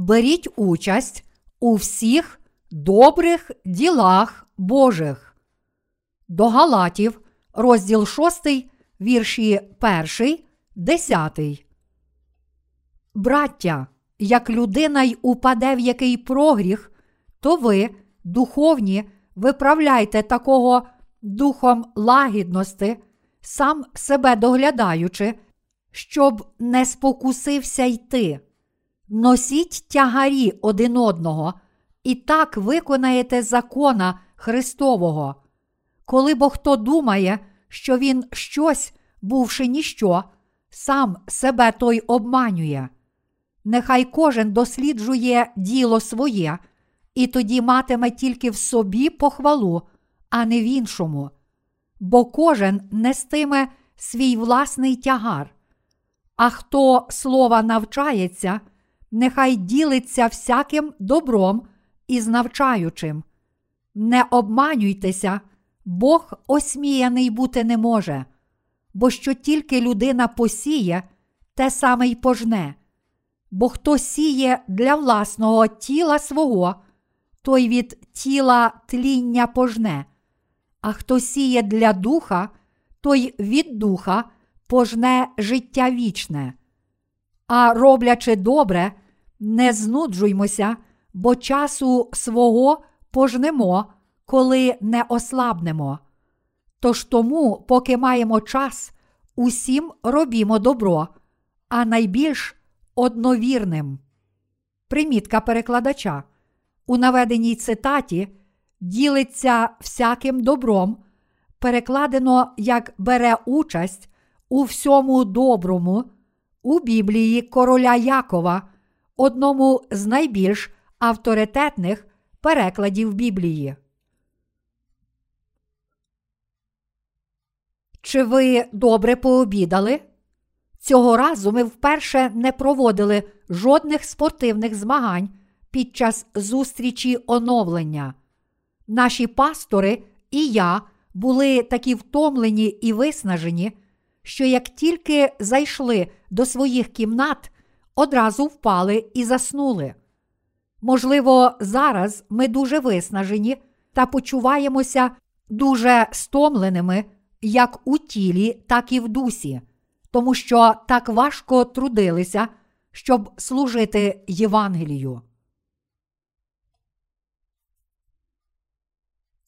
беріть участь у всіх добрих ділах Божих. До Галатів, розділ 6, вірші 1, 10. Браття, як людина й упаде в який прогріх, то ви, духовні, виправляйте такого духом лагідності, сам себе доглядаючи, щоб не спокусився йти. Носіть тягарі один одного, і так виконаєте закона Христового. Коли бо хто думає, що він щось, бувши ніщо, сам себе той обманює. Нехай кожен досліджує діло своє, і тоді матиме тільки в собі похвалу, а не в іншому, бо кожен нестиме свій власний тягар. А хто слова навчається, нехай ділиться всяким добром із навчаючим. Не обманюйтеся, Бог осміяний бути не може, бо що тільки людина посіє, те саме й пожне. Бо хто сіє для власного тіла свого, той від тіла тління пожне, а хто сіє для духа, той від духа пожне життя вічне. А роблячи добре, не знуджуймося, бо часу свого пожнемо, коли не ослабнемо. Тож тому, поки маємо час, усім робімо добро, а найбільш одновірним. Примітка перекладача. У наведеній цитаті ділиться всяким добром, перекладено як бере участь у всьому доброму у Біблії короля Якова, одному з найбільш авторитетних перекладів Біблії. Чи ви добре пообідали? Цього разу ми вперше не проводили жодних спортивних змагань під час зустрічі оновлення. Наші пастори і я були такі втомлені і виснажені, що як тільки зайшли до своїх кімнат, одразу впали і заснули. Можливо, зараз ми дуже виснажені та почуваємося дуже стомленими як у тілі, так і в дусі, тому що так важко трудилися, щоб служити Євангелію.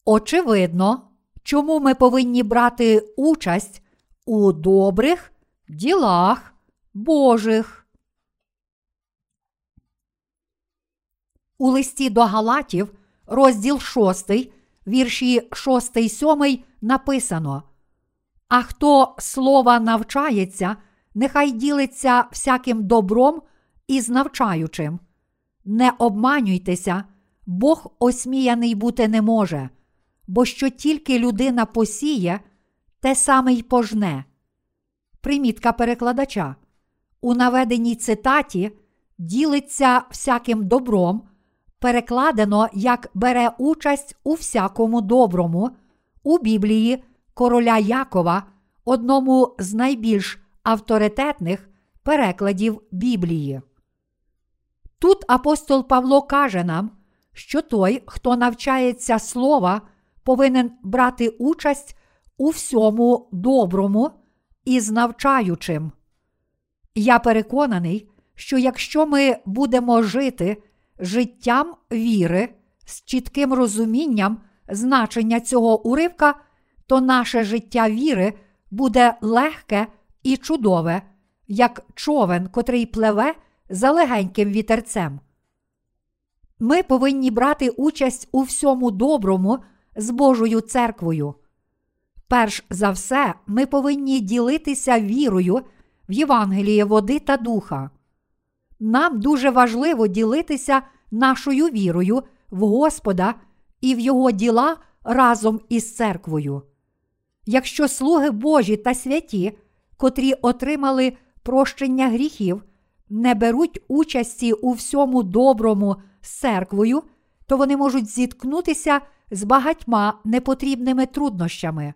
Очевидно, чому ми повинні брати участь у добрих ділах Божих. У листі до Галатів, розділ 6, вірші 6 7 написано а хто слова навчається, нехай ділиться всяким добром із навчаючим. Не обманюйтеся, Бог осміяний бути не може, бо що тільки людина посіє, те саме й пожне. Примітка перекладача. У наведеній цитаті ділиться всяким добром, перекладено як бере участь у всякому доброму, у Біблії короля Якова, одному з найбільш авторитетних перекладів Біблії. Тут апостол Павло каже нам, що той, хто навчається слова, повинен брати участь у всьому доброму і з навчаючим. Я переконаний, що якщо ми будемо жити життям віри з чітким розумінням значення цього уривка, то наше життя віри буде легке і чудове, як човен, котрий пливе за легеньким вітерцем. Ми повинні брати участь у всьому доброму з Божою церквою. Перш за все, ми повинні ділитися вірою в Євангеліє води та духа. Нам дуже важливо ділитися нашою вірою в Господа і в Його діла разом із церквою. Якщо слуги Божі та святі, котрі отримали прощення гріхів, не беруть участі у всьому доброму з церквою, то вони можуть зіткнутися з багатьма непотрібними труднощами.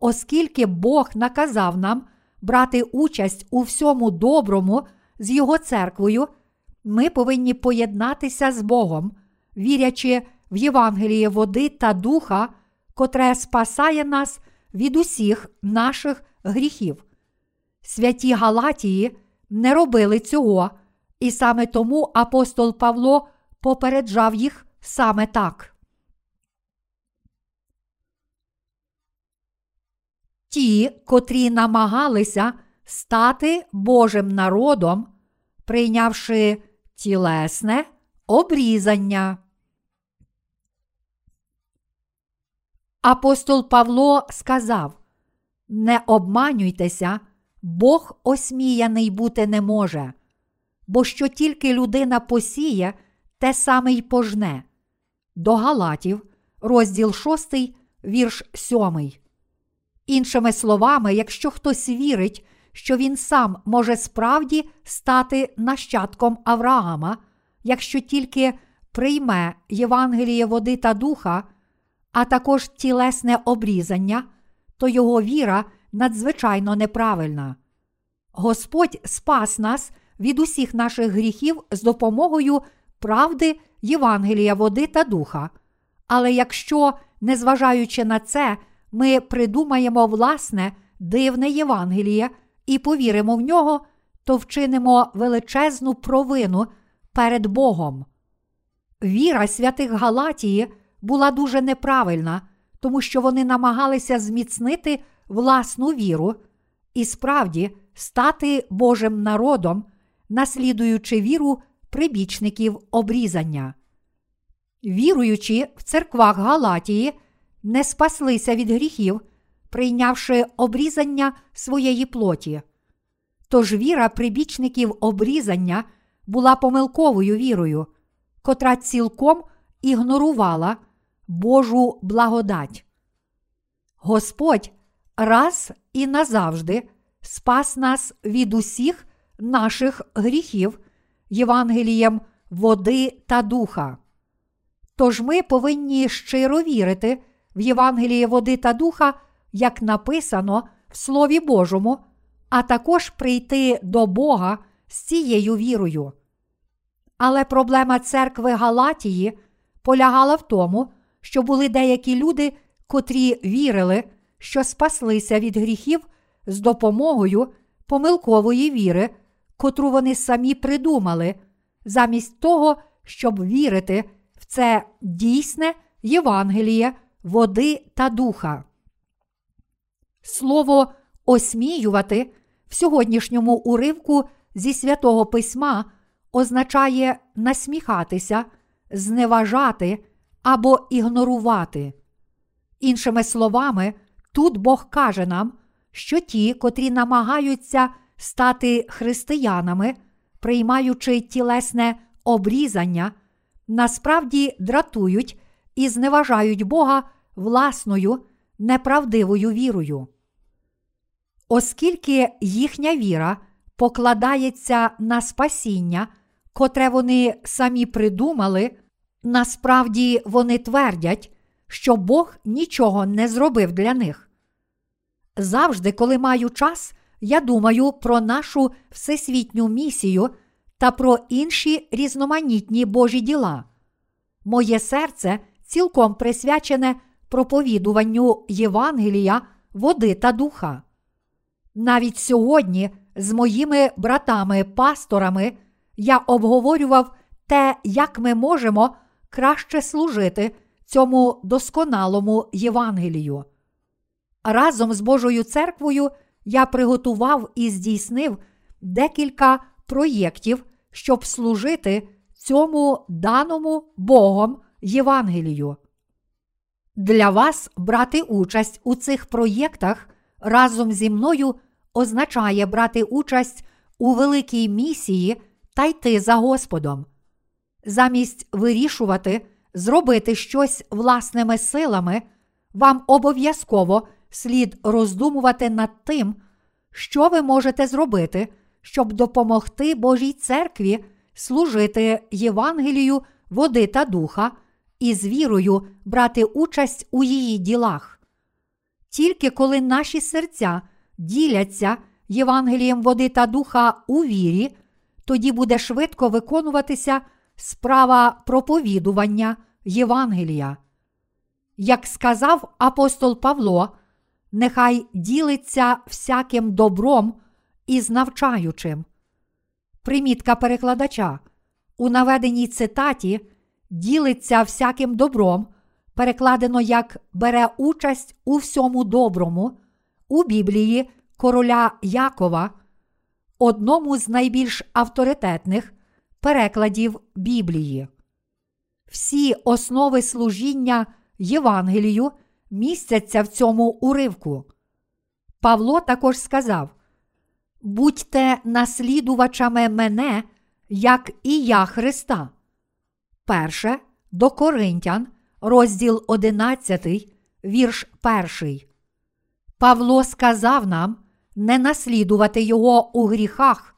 Оскільки Бог наказав нам брати участь у всьому доброму з Його церквою, Ми повинні поєднатися з Богом, вірячи в Євангеліє води та духа, котре спасає нас від усіх наших гріхів. Святі Галатії не робили цього, і саме тому апостол Павло попереджав їх саме так. Ті, котрі намагалися стати Божим народом, прийнявши тілесне обрізання. Апостол Павло сказав: Не обманюйтеся, Бог осміяний бути не може, бо що тільки людина посіє, те саме й пожне. До Галатів, розділ 6, вірш 7. Іншими словами, якщо хтось вірить, що він сам може справді стати нащадком Авраама, якщо тільки прийме Євангеліє води та духа, а також тілесне обрізання, то його віра надзвичайно неправильна. Господь спас нас від усіх наших гріхів з допомогою правди Євангелія води та духа. Але якщо, незважаючи на це, ми придумаємо власне дивне Євангеліє і повіримо в нього, то вчинимо величезну провину перед Богом. Віра святих Галатії була дуже неправильна, тому що вони намагалися зміцнити власну віру і справді стати Божим народом, наслідуючи віру прибічників обрізання. Віруючи в церквах Галатії, не спаслися від гріхів, прийнявши обрізання своєї плоті. Тож віра прибічників обрізання була помилковою вірою, котра цілком ігнорувала Божу благодать. Господь раз і назавжди спас нас від усіх наших гріхів Євангелієм води та духа. Тож ми повинні щиро вірити в Євангеліє води та духа, як написано в Слові Божому, а також прийти до Бога з цією вірою. Але проблема церкви Галатії полягала в тому, що були деякі люди, котрі вірили, що спаслися від гріхів з допомогою помилкової віри, котру вони самі придумали, замість того, щоб вірити в це дійсне Євангеліє, води та духа. Слово осміювати в сьогоднішньому уривку зі святого письма означає насміхатися, зневажати або ігнорувати. Іншими словами, тут Бог каже нам, що ті, котрі намагаються стати християнами, приймаючи тілесне обрізання, насправді дратують і зневажають Бога власною неправдивою вірою. Оскільки їхня віра покладається на спасіння, котре вони самі придумали, насправді вони твердять, що Бог нічого не зробив для них. Завжди, коли маю час, я думаю про нашу всесвітню місію та про інші різноманітні Божі діла. Моє серце цілком присвячене проповідуванню Євангелія, води та духа. Навіть сьогодні з моїми братами-пасторами я обговорював те, як ми можемо краще служити цьому досконалому Євангелію. Разом з Божою церквою я приготував і здійснив декілька проєктів, щоб служити цьому даному Богом Євангелію. Для вас брати участь у цих проєктах разом зі мною означає брати участь у великій місії та йти за Господом. Замість вирішувати, зробити щось власними силами, вам обов'язково слід роздумувати над тим, що ви можете зробити, щоб допомогти Божій церкві служити Євангелію, води та духа і з вірою брати участь у її ділах. Тільки коли наші серця діляться Євангелієм води та духа у вірі, тоді буде швидко виконуватися справа проповідування Євангелія. Як сказав апостол Павло, нехай ділиться всяким добром із навчаючим. Примітка перекладача. У наведеній цитаті ділиться всяким добром, перекладено як бере участь у всьому доброму у Біблії короля Якова, одному з найбільш авторитетних перекладів Біблії. Всі основи служіння Євангелію містяться в цьому уривку. Павло також сказав: Будьте наслідувачами мене, як і я Христа. Перше до Коринтян, розділ 11, вірш 1. Павло сказав нам не наслідувати його у гріхах,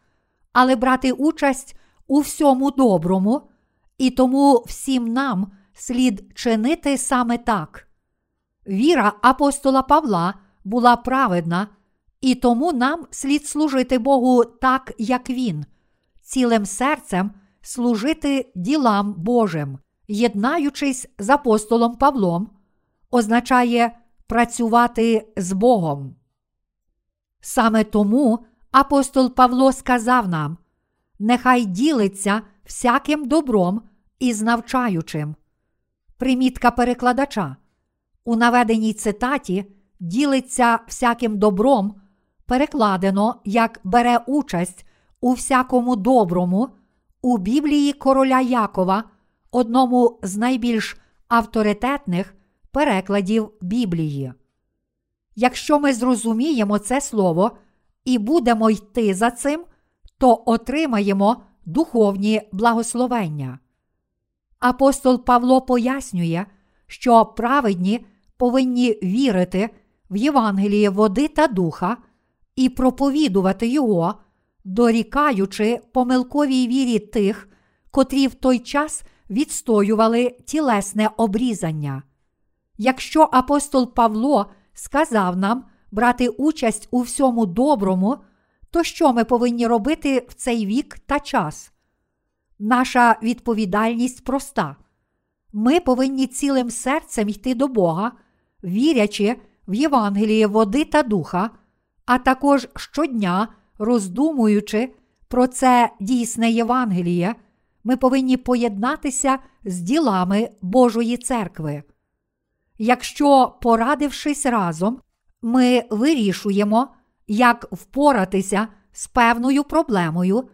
але брати участь у всьому доброму, і тому всім нам слід чинити саме так. Віра апостола Павла була праведна, і тому нам слід служити Богу так, як Він, цілим серцем служити ділам Божим, єднаючись з апостолом Павлом, означає працювати з Богом. Саме тому апостол Павло сказав нам: нехай ділиться всяким добром із навчаючим. Примітка перекладача. У наведеній цитаті ділиться всяким добром, перекладено як бере участь у всякому доброму у Біблії короля Якова, одному з найбільш авторитетних перекладів Біблії. Якщо ми зрозуміємо це слово і будемо йти за цим, то отримаємо духовні благословення. Апостол Павло пояснює, що праведні повинні вірити в Євангеліє води та духа і проповідувати його, дорікаючи помилковій вірі тих, котрі в той час відстоювали тілесне обрізання. Якщо апостол Павло сказав нам брати участь у всьому доброму, то що ми повинні робити в цей вік та час? Наша відповідальність проста. Ми повинні цілим серцем йти до Бога, вірячи в Євангеліє води та духа, а також щодня роздумуючи про це дійсне Євангеліє, ми повинні поєднатися з ділами Божої церкви. Якщо, порадившись разом, ми вирішуємо, як впоратися з певною проблемою,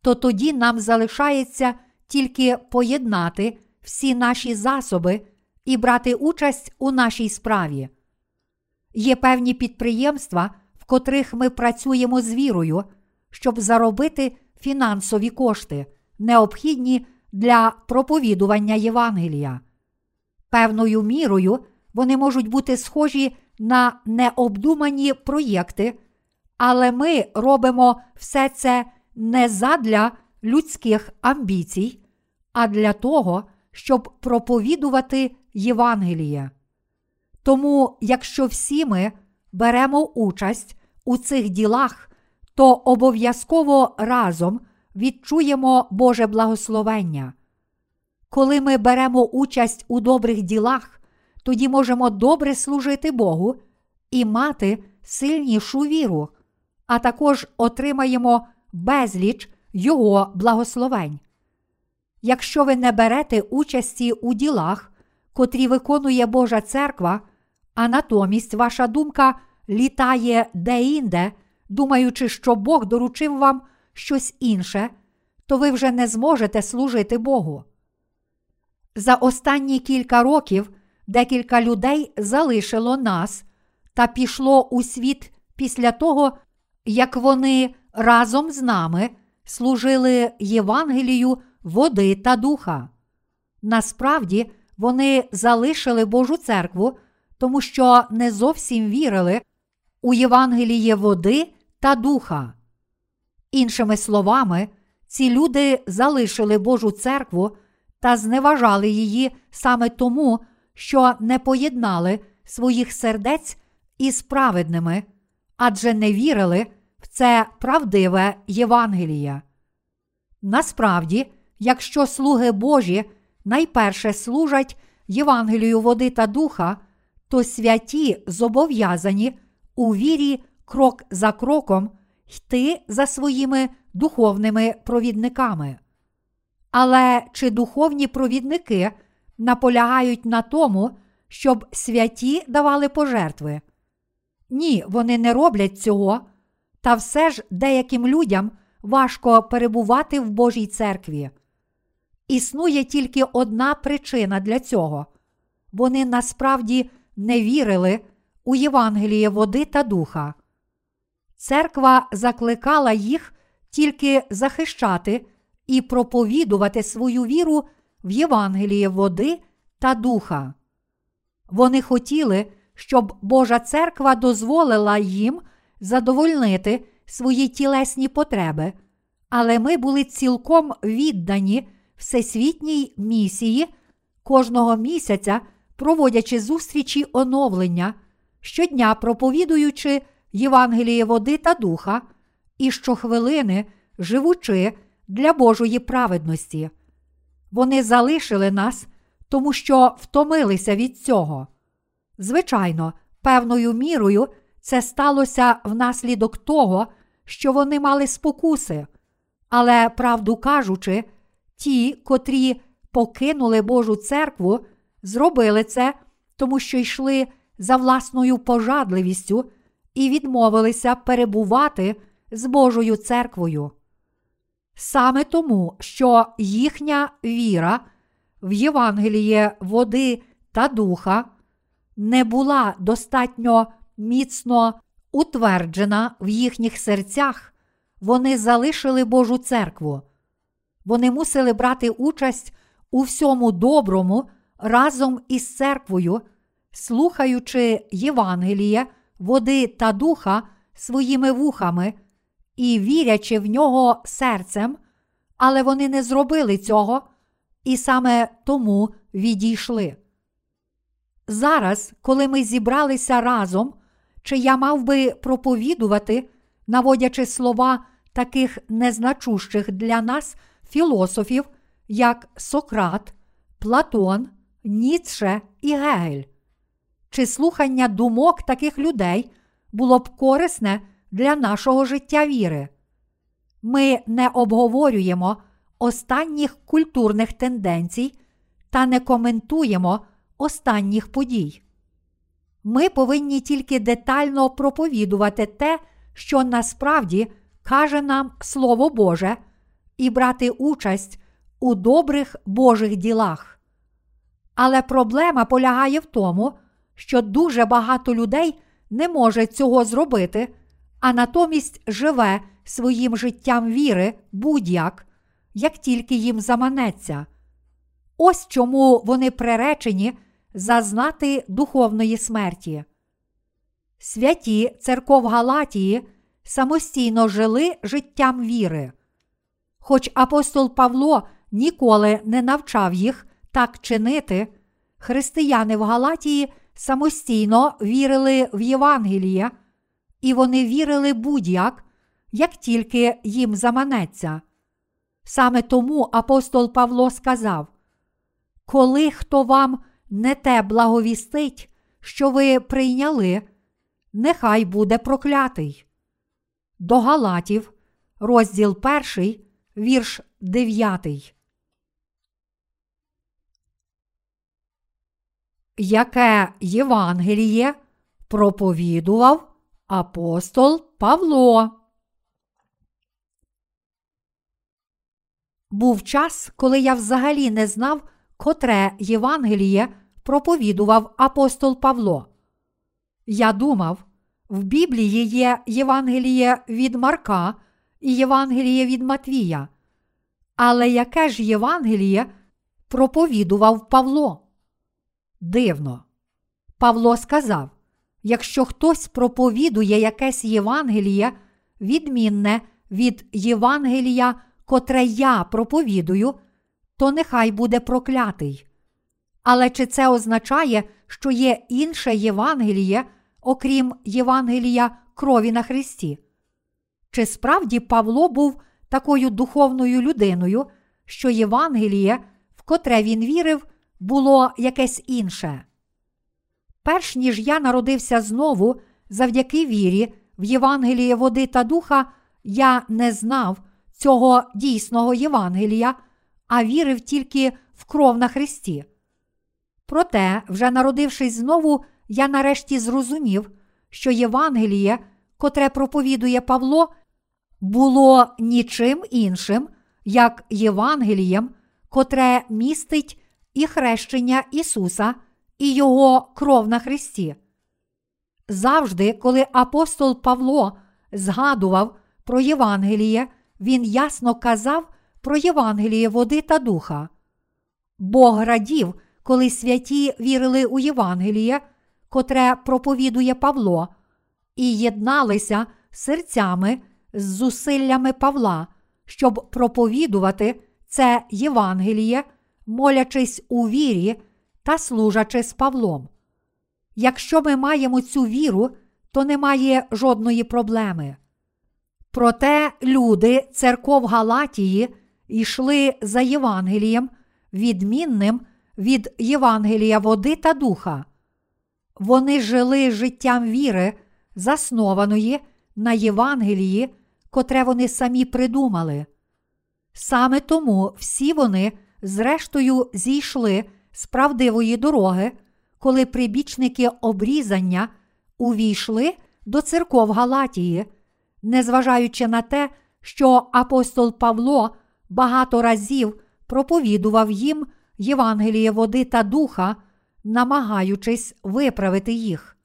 то тоді нам залишається тільки поєднати всі наші засоби і брати участь у нашій справі. Є певні підприємства, котрих ми працюємо з вірою, щоб заробити фінансові кошти, необхідні для проповідування Євангелія. Певною мірою вони можуть бути схожі на необдумані проєкти, але ми робимо все це не задля людських амбіцій, а для того, щоб проповідувати Євангеліє. Тому, якщо всі ми беремо участь у цих ділах, то обов'язково разом відчуємо Боже благословення. Коли ми беремо участь у добрих ділах, тоді можемо добре служити Богу і мати сильнішу віру, а також отримаємо безліч Його благословень. Якщо ви не берете участі у ділах, котрі виконує Божа церква, а натомість ваша думка літає де-інде, думаючи, що Бог доручив вам щось інше, то ви вже не зможете служити Богу. За останні кілька років декілька людей залишило нас та пішло у світ після того, як вони разом з нами служили Євангелію води та духа. Насправді, вони залишили Божу церкву, тому що не зовсім вірили у Євангеліє води та духа. Іншими словами, ці люди залишили Божу церкву та зневажали її саме тому, що не поєднали своїх сердець із праведними, адже не вірили в це правдиве Євангеліє. Насправді, якщо слуги Божі найперше служать Євангелію води та духа, то святі зобов'язані у вірі крок за кроком йти за своїми духовними провідниками. Але чи духовні провідники наполягають на тому, щоб святі давали пожертви? Ні, вони не роблять цього, та все ж деяким людям важко перебувати в Божій церкві. Існує тільки одна причина для цього вони насправді не вірили у Євангеліє води та духа. Церква закликала їх тільки захищати і проповідувати свою віру в Євангеліє води та духа. Вони хотіли, щоб Божа церква дозволила їм задовольнити свої тілесні потреби, але ми були цілком віддані всесвітній місії кожного місяця, проводячи зустрічі оновлення, щодня проповідуючи Євангеліє води та духа, і щохвилини живучи для Божої праведності. Вони залишили нас, тому що втомилися від цього. Звичайно, певною мірою це сталося внаслідок того, що вони мали спокуси, але, правду кажучи, ті, котрі покинули Божу церкву, зробили це, тому що йшли за власною пожадливістю і відмовилися перебувати з Божою церквою. Саме тому, що їхня віра в Євангеліє води та духа не була достатньо міцно утверджена в їхніх серцях, вони залишили Божу церкву. Вони мусили брати участь у всьому доброму разом із церквою, слухаючи Євангеліє, води та духа своїми вухами і вірячи в нього серцем, але вони не зробили цього і саме тому відійшли. Зараз, коли ми зібралися разом, чи я мав би проповідувати, наводячи слова таких незначущих для нас філософів, як Сократ, Платон, Ніцше і Гегель? Чи слухання думок таких людей було б корисне для нашого життя віри? Ми не обговорюємо останніх культурних тенденцій та не коментуємо останніх подій. Ми повинні тільки детально проповідувати те, що насправді каже нам Слово Боже, і брати участь у добрих Божих ділах. Але проблема полягає в тому, що дуже багато людей не може цього зробити, а натомість живе своїм життям віри будь-як, як тільки їм заманеться. Ось чому вони приречені зазнати духовної смерті. Святі церков Галатії самостійно жили життям віри. Хоч апостол Павло ніколи не навчав їх так чинити, християни в Галатії самостійно вірили в Євангеліє, і вони вірили будь-як, як тільки їм заманеться. Саме тому апостол Павло сказав: Коли хто вам не те благовістить, що ви прийняли, нехай буде проклятий. До Галатів, розділ 1, вірш 9. Яке Євангеліє проповідував апостол Павло? Був час, коли я взагалі не знав, котре Євангеліє проповідував апостол Павло. Я думав, в Біблії є Євангеліє від Марка і Євангеліє від Матвія. Але яке ж Євангеліє проповідував Павло? Дивно. Павло сказав: якщо хтось проповідує якесь Євангеліє, відмінне від Євангелія, котре я проповідую, то нехай буде проклятий. Але чи це означає, що є інше Євангеліє, окрім Євангелія крові на Христі? Чи справді Павло був такою духовною людиною, що Євангеліє, в котре він вірив, було якесь інше. Перш ніж я народився знову завдяки вірі в Євангеліє води та духа, я не знав цього дійсного Євангелія, а вірив тільки в кров на Христі. Проте, вже народившись знову, я нарешті зрозумів, що Євангеліє, котре проповідує Павло, було нічим іншим, як Євангелієм, котре містить і хрещення Ісуса, і Його кров на Христі. Завжди, коли апостол Павло згадував про Євангеліє, він ясно казав про Євангеліє води та духа. Бог радів, коли святі вірили у Євангеліє, котре проповідує Павло, і єдналися серцями з зусиллями Павла, щоб проповідувати це Євангеліє, молячись у вірі та служачи з Павлом. Якщо ми маємо цю віру, то немає жодної проблеми. Проте люди церков Галатії йшли за Євангелієм, відмінним від Євангелія води та духа. Вони жили життям віри, заснованої на Євангелії, котре вони самі придумали. Саме тому всі вони, зрештою, зійшли з правдивої дороги, коли прибічники обрізання увійшли до церков Галатії, незважаючи на те, що апостол Павло багато разів проповідував їм Євангеліє води та духа, намагаючись виправити їх.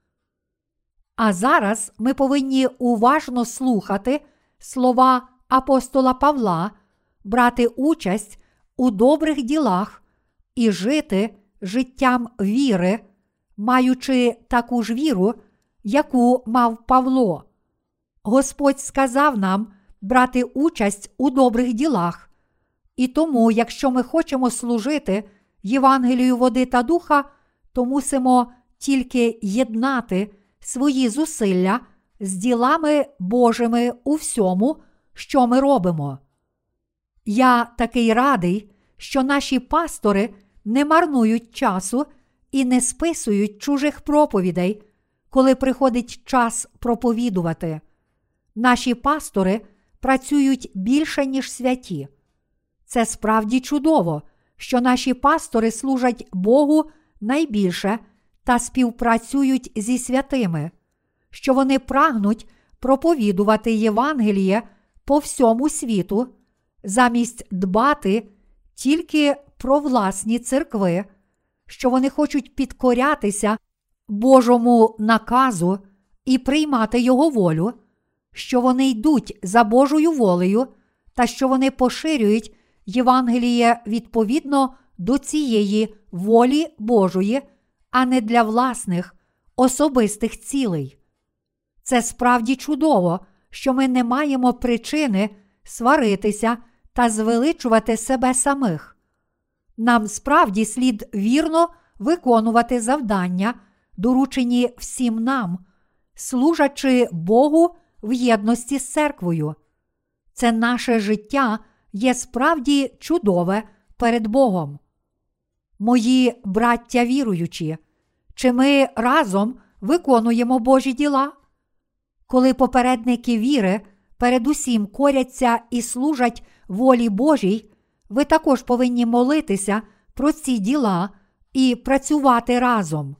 А зараз ми повинні уважно слухати слова апостола Павла, брати участь у добрих ділах і жити життям віри, маючи таку ж віру, яку мав Павло. Господь сказав нам брати участь у добрих ділах. І тому, якщо ми хочемо служити Євангелію води та духа, то мусимо тільки єднати свої зусилля з ділами Божими у всьому, що ми робимо. Я такий радий, що наші пастори не марнують часу і не списують чужих проповідей, коли приходить час проповідувати. Наші пастори працюють більше, ніж святі. Це справді чудово, що наші пастори служать Богу найбільше та співпрацюють зі святими, що вони прагнуть проповідувати Євангеліє по всьому світу, замість дбати тільки про власні церкви, що вони хочуть підкорятися Божому наказу і приймати Його волю, що вони йдуть за Божою волею та що вони поширюють Євангеліє відповідно до цієї волі Божої, а не для власних особистих цілей. Це справді чудово, що ми не маємо причини сваритися та звеличувати себе самих. Нам справді слід вірно виконувати завдання, доручені всім нам, служачи Богу в єдності з церквою. Це наше життя є справді чудове перед Богом. Мої браття віруючі, чи ми разом виконуємо Божі діла? Коли попередники віри передусім коряться і служать волі Божій, ви також повинні молитися про ці діла і працювати разом.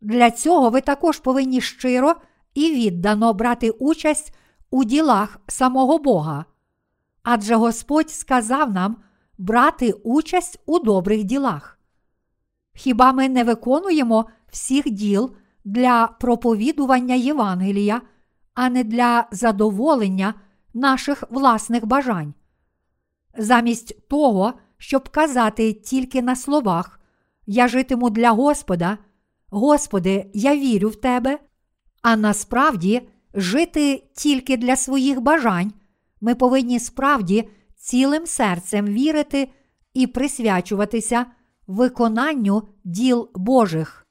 Для цього ви також повинні щиро і віддано брати участь у ділах самого Бога. Адже Господь сказав нам брати участь у добрих ділах. Хіба ми не виконуємо всіх діл для проповідування Євангелія, а не для задоволення наших власних бажань? Замість того, щоб казати тільки на словах Я житиму для Господа, Господи, я вірю в Тебе, а насправді жити тільки для своїх бажань, ми повинні справді цілим серцем вірити і присвячуватися виконанню діл Божих.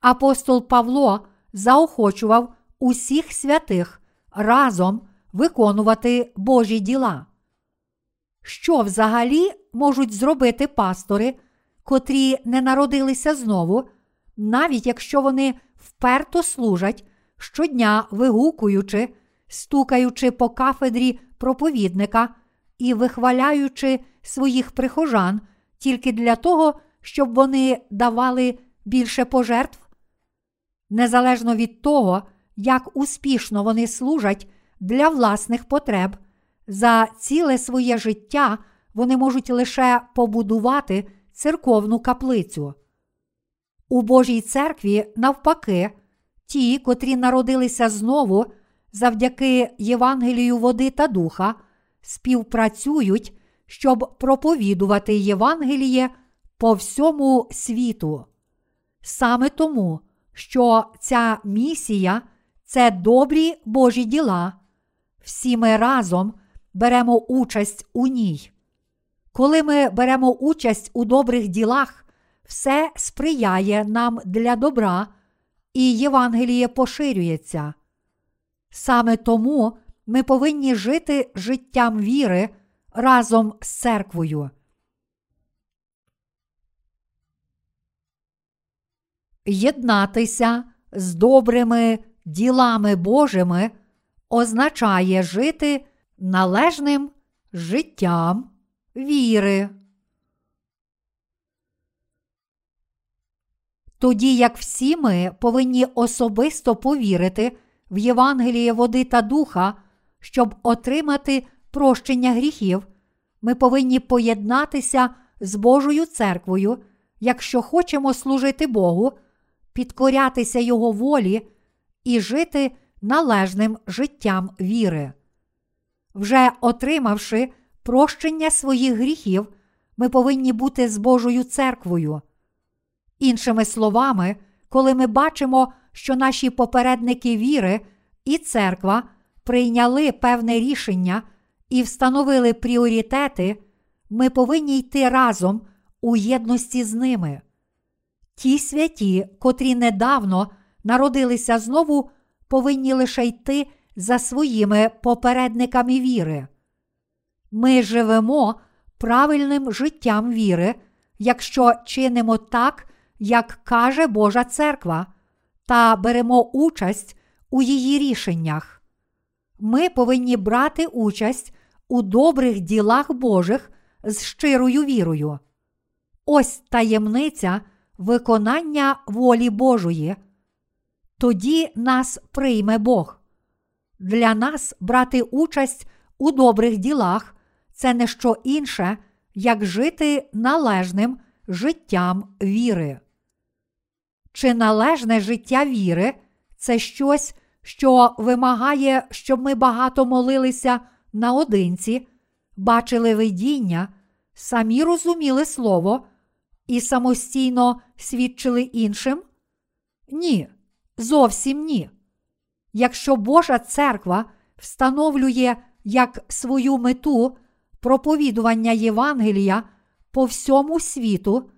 Апостол Павло заохочував усіх святих разом виконувати Божі діла. що взагалі можуть зробити пастори, котрі не народилися знову, навіть якщо вони вперто служать, щодня вигукуючи, стукаючи по кафедрі проповідника і вихваляючи своїх прихожан тільки для того, щоб вони давали більше пожертв? Незалежно від того, як успішно вони служать для власних потреб, за ціле своє життя вони можуть лише побудувати церковну каплицю. У Божій церкві, навпаки, ті, котрі народилися знову завдяки Євангелію води та духа, співпрацюють, щоб проповідувати Євангеліє по всьому світу. Саме тому, що ця місія це добрі Божі діла, всі ми разом беремо участь у ній. Коли ми беремо участь у добрих ділах, все сприяє нам для добра, і Євангеліє поширюється. Саме тому ми повинні жити життям віри разом з церквою. Єднатися з добрими ділами Божими означає жити належним життям віри. Тоді як всі ми повинні особисто повірити в Євангеліє води та духа, щоб отримати прощення гріхів, ми повинні поєднатися з Божою церквою, якщо хочемо служити Богу, підкорятися Його волі і жити належним життям віри. Вже отримавши прощення своїх гріхів, ми повинні бути з Божою церквою. Іншими словами, коли ми бачимо, що наші попередники віри і церква прийняли певне рішення і встановили пріоритети, ми повинні йти разом у єдності з ними. Ті святі, котрі недавно народилися знову, повинні лише йти за своїми попередниками віри. Ми живемо правильним життям віри, якщо чинимо так, як каже Божа церква, та беремо участь у її рішеннях. Ми повинні брати участь у добрих ділах Божих з щирою вірою. Ось таємниця виконання волі Божої. Тоді нас прийме Бог. Для нас брати участь у добрих ділах це не що інше, як жити належним життям віри. Чи належне життя віри це щось, що вимагає, щоб ми багато молилися наодинці, бачили видіння, самі розуміли слово і самостійно свідчили іншим? Ні, зовсім ні. Якщо Божа церква встановлює як свою мету проповідування Євангелія по всьому світу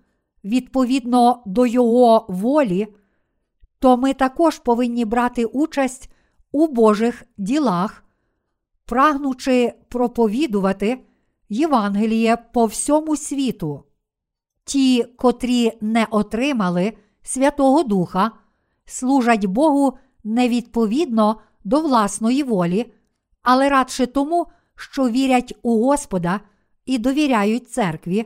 відповідно до Його волі, то ми також повинні брати участь у Божих ділах, прагнучи проповідувати Євангеліє по всьому світу. Ті, котрі не отримали Святого Духа, служать Богу невідповідно до власної волі, але радше тому, що вірять у Господа і довіряють церкві,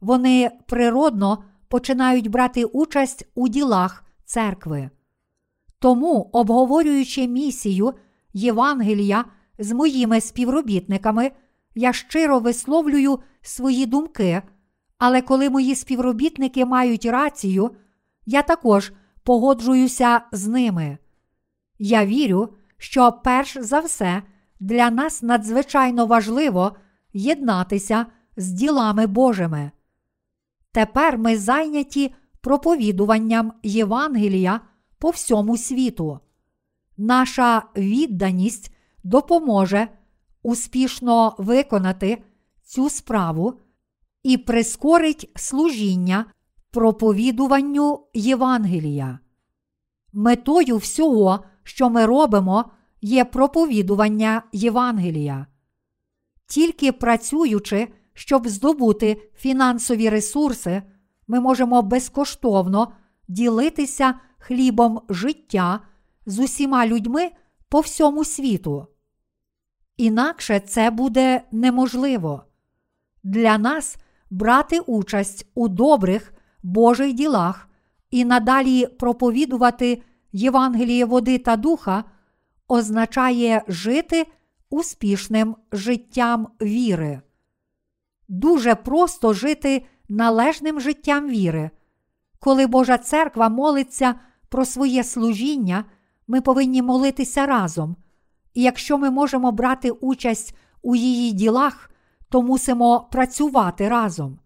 вони природно починають брати участь у ділах церкви. Тому, обговорюючи місію Євангелія з моїми співробітниками, я щиро висловлюю свої думки, але коли мої співробітники мають рацію, я також погоджуюся з ними. Я вірю, що перш за все для нас надзвичайно важливо єднатися з ділами Божими. Тепер ми зайняті проповідуванням Євангелія по всьому світу. Наша відданість допоможе успішно виконати цю справу і прискорить служіння проповідуванню Євангелія. Метою всього, що ми робимо, є проповідування Євангелія. Тільки працюючи, щоб здобути фінансові ресурси, ми можемо безкоштовно ділитися хлібом життя з усіма людьми по всьому світу. Інакше це буде неможливо. Для нас брати участь у добрих Божих ділах і надалі проповідувати Євангеліє води та духа означає жити успішним життям віри. Дуже просто жити належним життям віри. Коли Божа церква молиться про своє служіння, ми повинні молитися разом. І якщо ми можемо брати участь у її ділах, то мусимо працювати разом.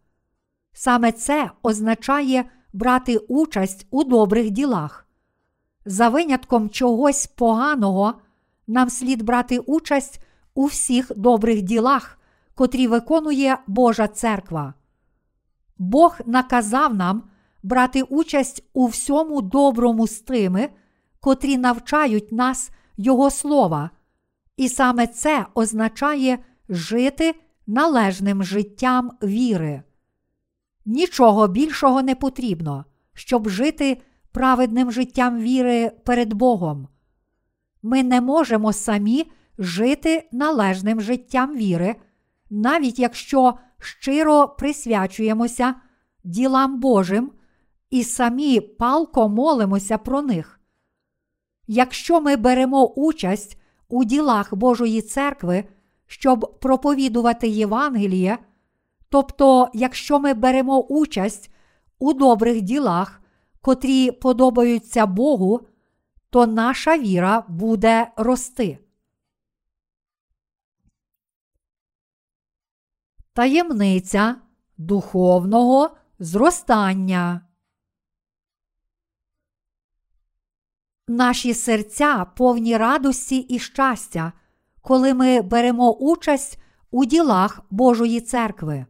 Саме це означає брати участь у добрих ділах. За винятком чогось поганого, нам слід брати участь у всіх добрих ділах, котрі виконує Божа церква. Бог наказав нам брати участь у всьому доброму з тими, котрі навчають нас Його слова, і саме це означає жити належним життям віри. Нічого більшого не потрібно, щоб жити праведним життям віри перед Богом. Ми не можемо самі жити належним життям віри, навіть якщо щиро присвячуємося ділам Божим і самі палко молимося про них. Якщо ми беремо участь у ділах Божої церкви, щоб проповідувати Євангеліє, тобто, якщо ми беремо участь у добрих ділах, котрі подобаються Богу, то наша віра буде рости. Таємниця духовного зростання. Наші серця повні радості і щастя, коли ми беремо участь у ділах Божої церкви.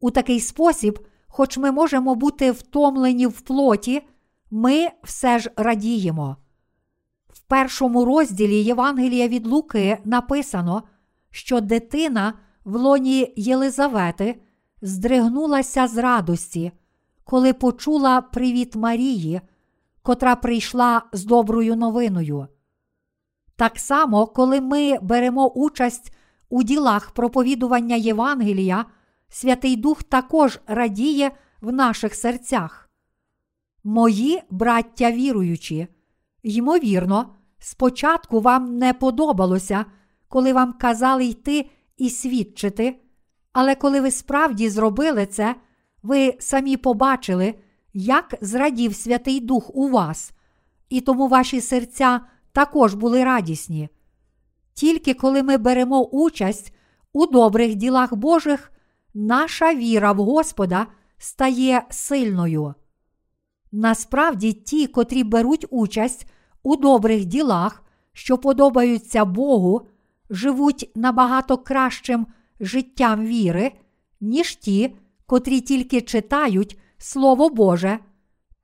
У такий спосіб, хоч ми можемо бути втомлені в плоті, ми все ж радіємо. В першому розділі Євангелія від Луки написано, що дитина в лоні Єлизавети здригнулася з радості, коли почула привіт Марії, котра прийшла з доброю новиною. Так само, коли ми беремо участь у ділах проповідування Євангелія, Святий Дух також радіє в наших серцях. Мої браття віруючі, ймовірно, спочатку вам не подобалося, коли вам казали йти і свідчити, але коли ви справді зробили це, ви самі побачили, як зрадів Святий Дух у вас, і тому ваші серця також були радісні. Тільки коли ми беремо участь у добрих ділах Божих, наша віра в Господа стає сильною. Насправді, ті, котрі беруть участь у добрих ділах, що подобаються Богу, живуть набагато кращим життям віри, ніж ті, котрі тільки читають Слово Боже,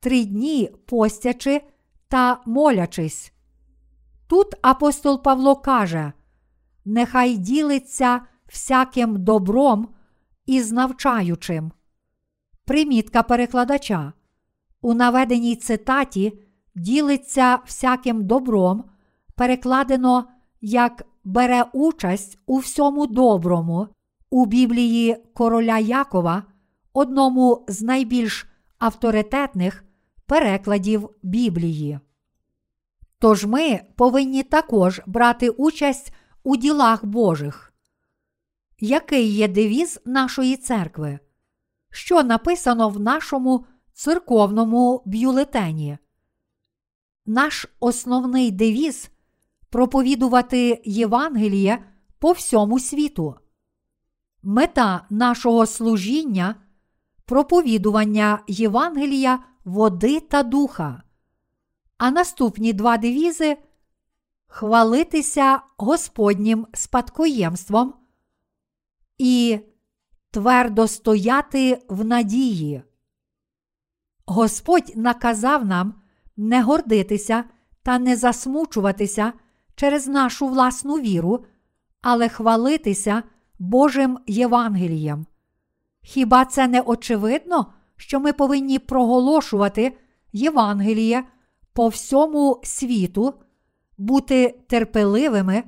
три дні постячи та молячись. Тут апостол Павло каже: Нехай ділиться всяким добром із навчаючим. Примітка перекладача. У наведеній цитаті ділиться всяким добром, перекладено як бере участь у всьому доброму у Біблії короля Якова, одному з найбільш авторитетних перекладів Біблії. Тож ми повинні також брати участь у ділах Божих. Який є девіз нашої церкви? Що написано в нашому церковному бюлетені? Наш основний девіз проповідувати Євангеліє по всьому світу. Мета нашого служіння проповідування Євангелія води та духа. А наступні два девізи хвалитися Господнім спадкоємством і твердо стояти в надії. Господь наказав нам не гордитися та не засмучуватися через нашу власну віру, але хвалитися Божим Євангелієм. Хіба це не очевидно, що ми повинні проголошувати Євангеліє по всьому світу, бути терпеливими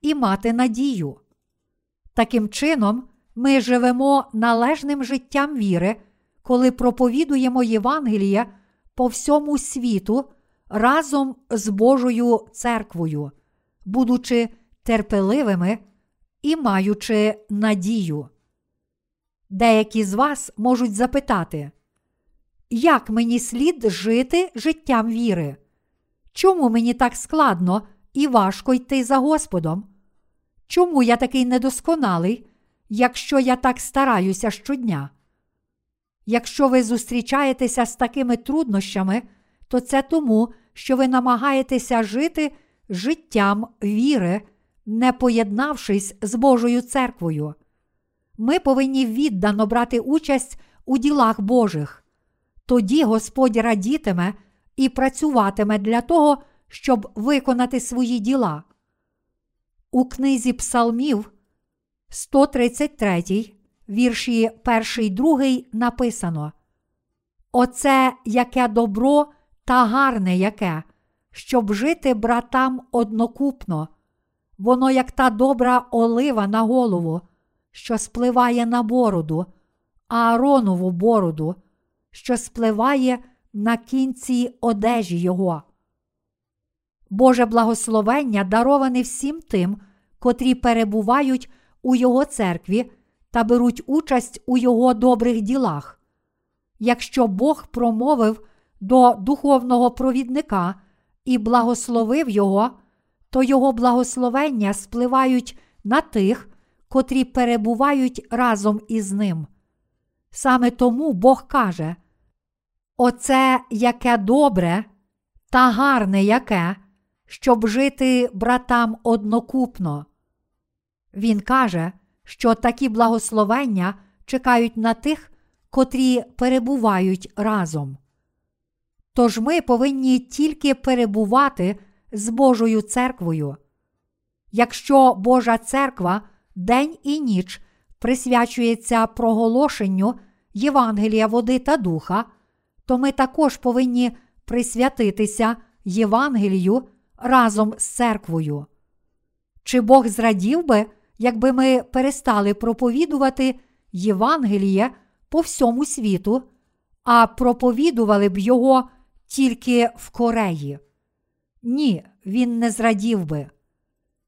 і мати надію? Таким чином, ми живемо належним життям віри, коли проповідуємо Євангеліє по всьому світу разом з Божою церквою, будучи терпеливими і маючи надію. Деякі з вас можуть запитати, як мені слід жити життям віри? Чому мені так складно і важко йти за Господом? Чому я такий недосконалий, якщо я так стараюся щодня? Якщо ви зустрічаєтеся з такими труднощами, то це тому, що ви намагаєтеся жити життям віри, не поєднавшись з Божою церквою. Ми повинні віддано брати участь у ділах Божих. Тоді Господь радітиме і працюватиме для того, щоб виконати свої діла. У книзі Псалмів 133, вірші 1, 2 написано: Оце яке добро та гарне яке, щоб жити братам однокупно, воно як та добра олива на голову, що спливає на бороду, Ааронову бороду, що спливає на кінці одежі його. Боже благословення дароване всім тим, котрі перебувають у Його церкві та беруть участь у Його добрих ділах. Якщо Бог промовив до духовного провідника і благословив його, то його благословення спливають на тих, котрі перебувають разом із ним. Саме тому Бог каже: Оце яке добре та гарне яке, щоб жити братам однокупно. Він каже, що такі благословення чекають на тих, котрі перебувають разом. Тож ми повинні тільки перебувати з Божою церквою. Якщо Божа церква день і ніч присвячується проголошенню Євангелія води та духа, то ми також повинні присвятитися Євангелію разом з церквою. Чи Бог зрадів би, якби ми перестали проповідувати Євангеліє по всьому світу, а проповідували б його тільки в Кореї? Ні, він не зрадів би.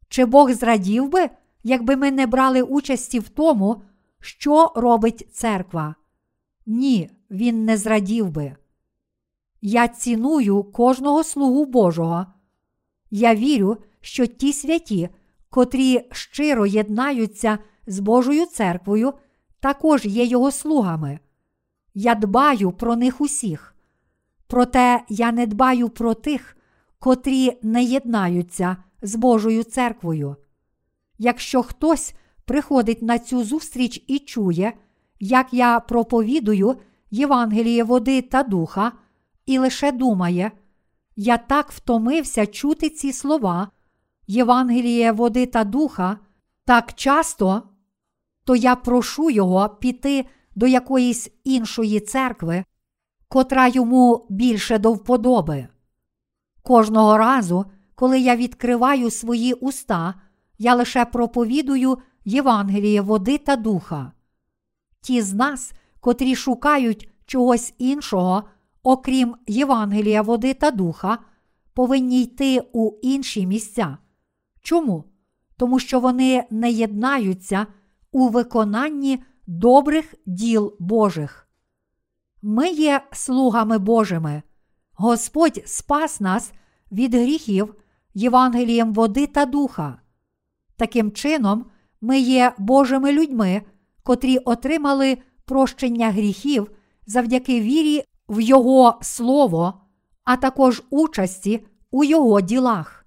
Чи Бог зрадів би, якби ми не брали участі в тому, що робить церква? Ні, він не зрадів би. Я ціную кожного слугу Божого. Я вірю, що ті святі, котрі щиро єднаються з Божою церквою, також є його слугами. Я дбаю про них усіх. Проте я не дбаю про тих, котрі не єднаються з Божою церквою. Якщо хтось приходить на цю зустріч і чує, як я проповідую Євангеліє води та духа, і лише думає, я так втомився чути ці слова, Євангеліє води та духа, так часто, то я прошу його піти до якоїсь іншої церкви, котра йому більше до вподоби. Кожного разу, коли я відкриваю свої уста, я лише проповідую Євангеліє води та духа. Ті з нас, котрі шукають чогось іншого, окрім Євангелія води та духа, повинні йти у інші місця. Чому? Тому що вони не єднаються у виконанні добрих діл Божих. Ми є слугами Божими. Господь спас нас від гріхів Євангелієм води та духа. Таким чином, ми є Божими людьми, котрі отримали прощення гріхів завдяки вірі в Його Слово, а також участі у Його ділах.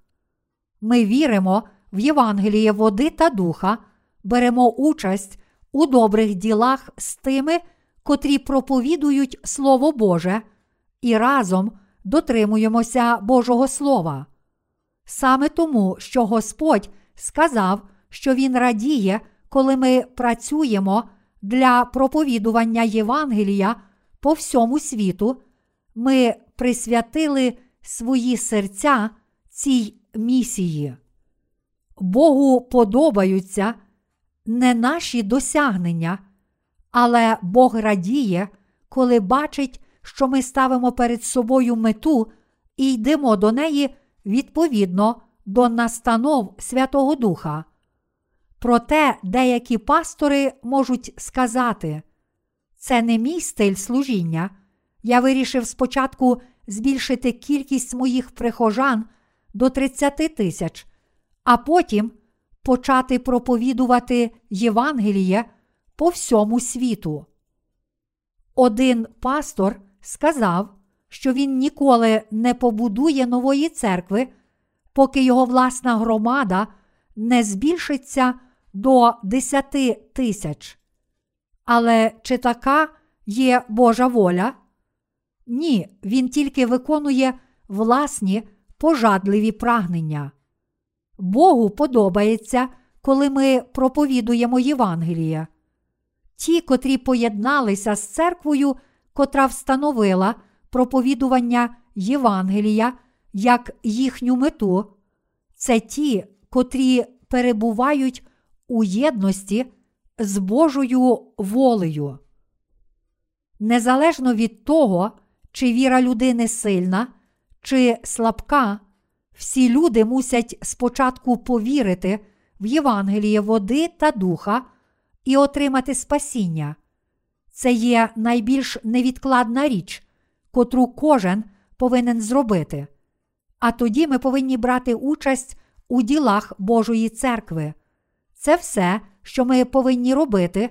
Ми віримо в Євангеліє води та духа, беремо участь у добрих ділах з тими, котрі проповідують Слово Боже, і разом дотримуємося Божого Слова. Саме тому, що Господь сказав, що Він радіє, коли ми працюємо для проповідування Євангелія по всьому світу, ми присвятили свої серця цій місії. Богу подобаються не наші досягнення, але Бог радіє, коли бачить, що ми ставимо перед собою мету і йдемо до неї відповідно до настанов Святого Духа. Проте деякі пастори можуть сказати, це не мій стиль служіння. Я вирішив спочатку збільшити кількість моїх прихожан до 30 тисяч, а потім почати проповідувати Євангеліє по всьому світу. Один пастор сказав, що він ніколи не побудує нової церкви, поки його власна громада не збільшиться до 10 тисяч. Але чи така є Божа воля? Ні, він тільки виконує власні пожадливі прагнення. Богу подобається, коли ми проповідуємо Євангеліє. Ті, котрі поєдналися з церквою, котра встановила проповідування Євангелія як їхню мету, це ті, котрі перебувають у єдності з Божою волею. Незалежно від того, чи віра людини сильна, чи слабка, всі люди мусять спочатку повірити в Євангеліє води та духа і отримати спасіння. Це є найбільш невідкладна річ, котру кожен повинен зробити. А тоді ми повинні брати участь у ділах Божої церкви. Це все, що ми повинні робити.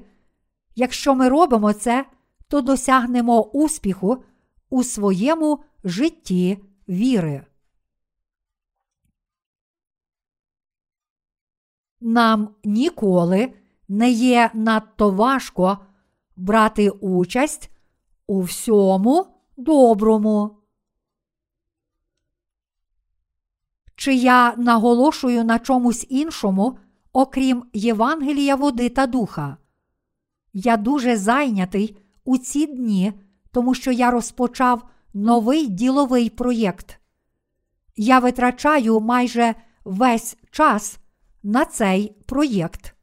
Якщо ми робимо це, то досягнемо успіху у своєму житті віри. Нам ніколи не є надто важко брати участь у всьому доброму. Чи я наголошую на чомусь іншому, окрім Євангелія води та духа? Я дуже зайнятий у ці дні, тому що я розпочав новий діловий проєкт. Я витрачаю майже весь час на цей проєкт.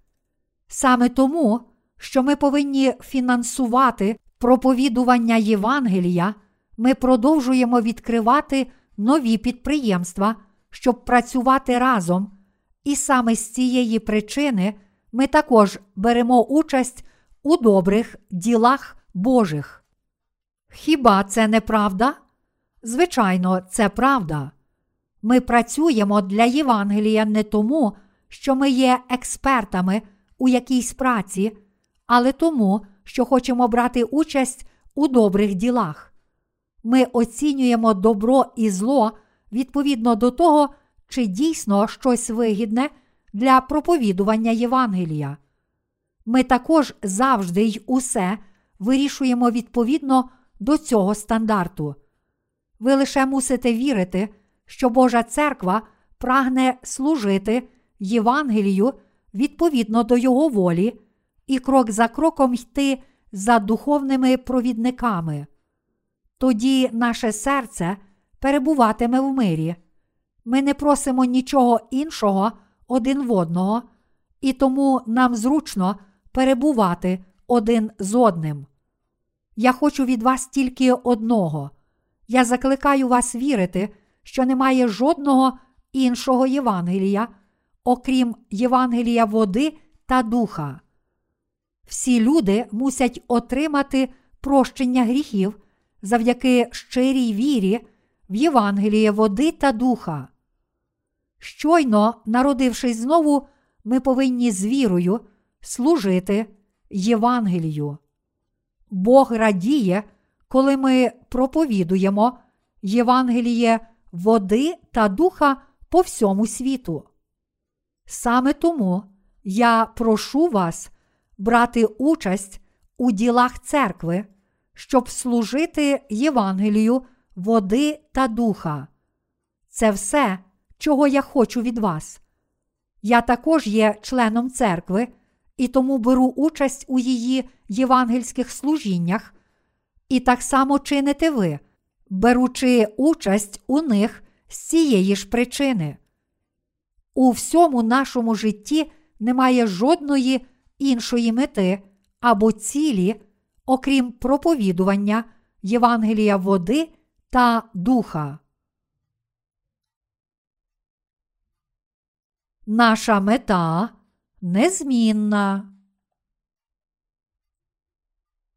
Саме тому, що ми повинні фінансувати проповідування Євангелія, ми продовжуємо відкривати нові підприємства, щоб працювати разом. І саме з цієї причини ми також беремо участь у добрих ділах Божих. Хіба це не правда? Звичайно, це правда. Ми працюємо для Євангелія не тому, що ми є експертами у якійсь праці, але тому, що хочемо брати участь у добрих ділах. Ми оцінюємо добро і зло відповідно до того, чи дійсно щось вигідне для проповідування Євангелія. Ми також завжди й усе вирішуємо відповідно до цього стандарту. Ви лише мусите вірити, що Божа церква прагне служити Євангелію відповідно до Його волі і крок за кроком йти за духовними провідниками. Тоді наше серце перебуватиме в мирі. Ми не просимо нічого іншого один в одного, і тому нам зручно перебувати один з одним. Я хочу від вас тільки одного. Я закликаю вас вірити, що немає жодного іншого Євангелія, окрім Євангелія води та духа. Всі люди мусять отримати прощення гріхів завдяки щирій вірі в Євангеліє води та духа. Щойно, народившись знову, ми повинні з вірою служити Євангелію. Бог радіє, коли ми проповідуємо Євангеліє води та духа по всьому світу. Саме тому я прошу вас брати участь у ділах церкви, щоб служити Євангелію води та духа. Це все, чого я хочу від вас. Я також є членом церкви і тому беру участь у її євангельських служіннях, і так само чините ви, беручи участь у них з цієї ж причини. У всьому нашому житті немає жодної іншої мети або цілі, окрім проповідування Євангелія води та духа. Наша мета незмінна.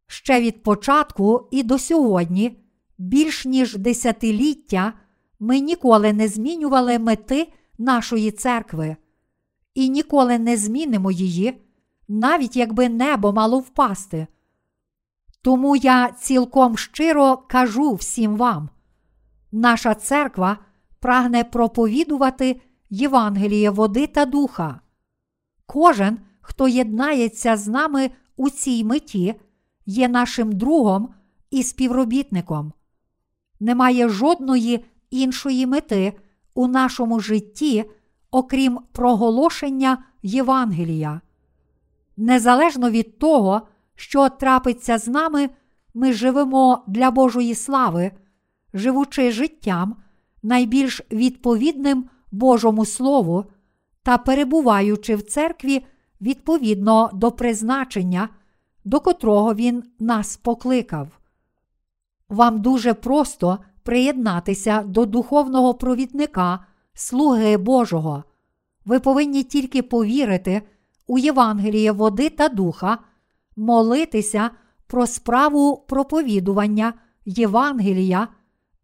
Ще від початку і до сьогодні, більш ніж десятиліття, ми ніколи не змінювали мети нашої церкви і ніколи не змінимо її, навіть якби небо мало впасти. Тому я цілком щиро кажу всім вам: наша церква прагне проповідувати Євангеліє води та духа. Кожен, хто єднається з нами у цій меті, є нашим другом і співробітником. Немає жодної іншої мети у нашому житті, окрім проголошення Євангелія. Незалежно від того, що трапиться з нами, ми живемо для Божої слави, живучи життям, найбільш відповідним Божому Слову та перебуваючи в церкві відповідно до призначення, до котрого Він нас покликав. Вам дуже просто приєднатися до духовного провідника, слуги Божого. Ви повинні тільки повірити у Євангеліє води та духа, молитися про справу проповідування Євангелія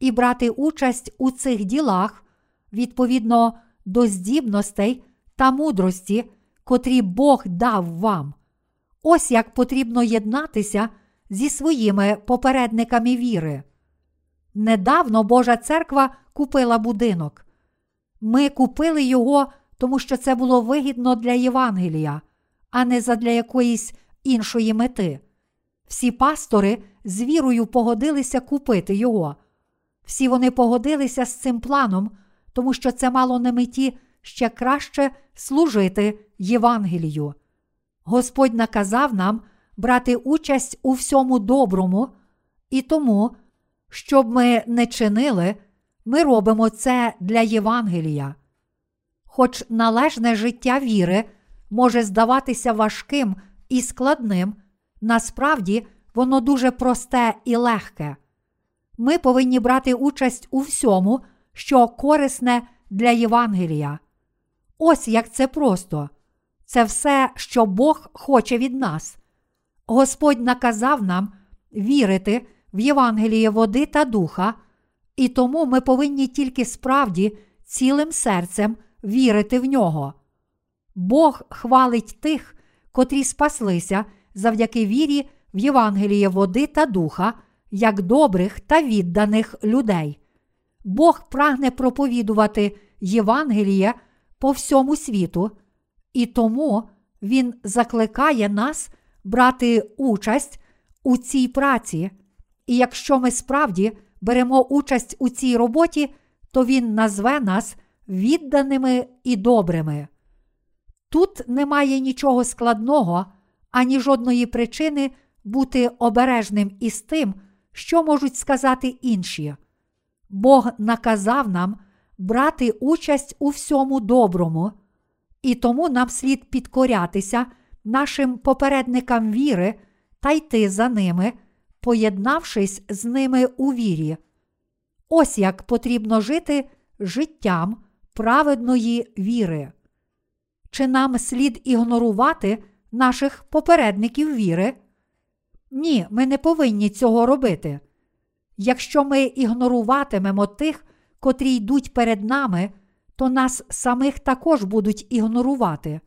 і брати участь у цих ділах відповідно до здібностей та мудрості, котрі Бог дав вам. Ось як потрібно єднатися зі своїми попередниками віри. Недавно Божа церква купила будинок. Ми купили його, тому що це було вигідно для Євангелія, а не задля якоїсь іншої мети. Всі пастори з вірою погодилися купити його. Всі вони погодилися з цим планом, тому що це мало на меті ще краще служити Євангелію. Господь наказав нам брати участь у всьому доброму, і тому, щоб ми не чинили, ми робимо це для Євангелія. Хоч належне життя віри може здаватися важким і складним, насправді воно дуже просте і легке. Ми повинні брати участь у всьому, що корисне для Євангелія. Ось як це просто. Це все, що Бог хоче від нас. Господь наказав нам вірити в Євангеліє води та духа, і тому ми повинні тільки справді цілим серцем вірити в нього. Бог хвалить тих, котрі спаслися завдяки вірі в Євангеліє води та духа, як добрих та відданих людей. Бог прагне проповідувати Євангеліє по всьому світу, і тому Він закликає нас брати участь у цій праці. І якщо ми справді беремо участь у цій роботі, то Він назве нас відданими і добрими. Тут немає нічого складного, ані жодної причини бути обережним із тим, що можуть сказати інші. Бог наказав нам брати участь у всьому доброму, і тому нам слід підкорятися нашим попередникам віри та йти за ними, поєднавшись з ними у вірі. Ось як потрібно жити життям праведної віри. Чи нам слід ігнорувати наших попередників віри? Ні, ми не повинні цього робити. Якщо ми ігноруватимемо тих, котрі йдуть перед нами, то нас самих також будуть ігнорувати.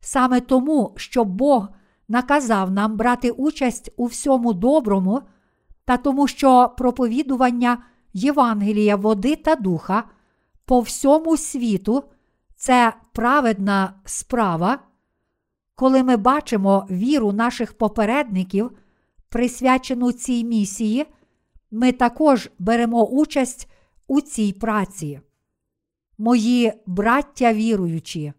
Саме тому, що Бог наказав нам брати участь у всьому доброму, та тому, що проповідування Євангелія води та духа по всьому світу це праведна справа, коли ми бачимо віру наших попередників, присвячену цій місії, ми також беремо участь у цій праці. Мої браття віруючі,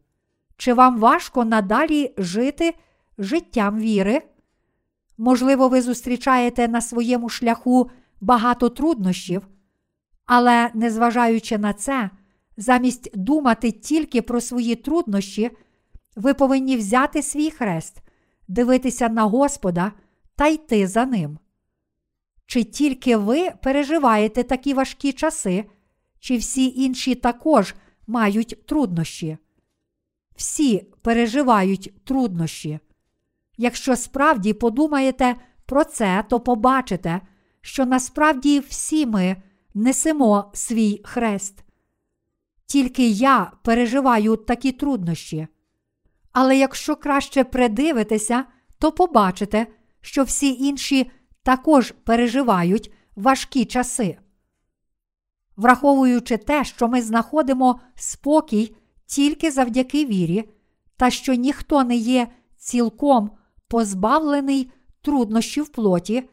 Чи вам важко надалі жити життям віри? Можливо, ви зустрічаєте на своєму шляху багато труднощів, але незважаючи на це, замість думати тільки про свої труднощі, ви повинні взяти свій хрест, дивитися на Господа та йти за ним. Чи тільки ви переживаєте такі важкі часи, чи всі інші також мають труднощі? Всі переживають труднощі. Якщо справді подумаєте про це, то побачите, що насправді всі ми несемо свій хрест. Тільки я переживаю такі труднощі. Але якщо краще придивитися, то побачите, що всі інші також переживають важкі часи. Враховуючи те, що ми знаходимо спокій тільки завдяки вірі, та що ніхто не є цілком позбавлений труднощів плоті,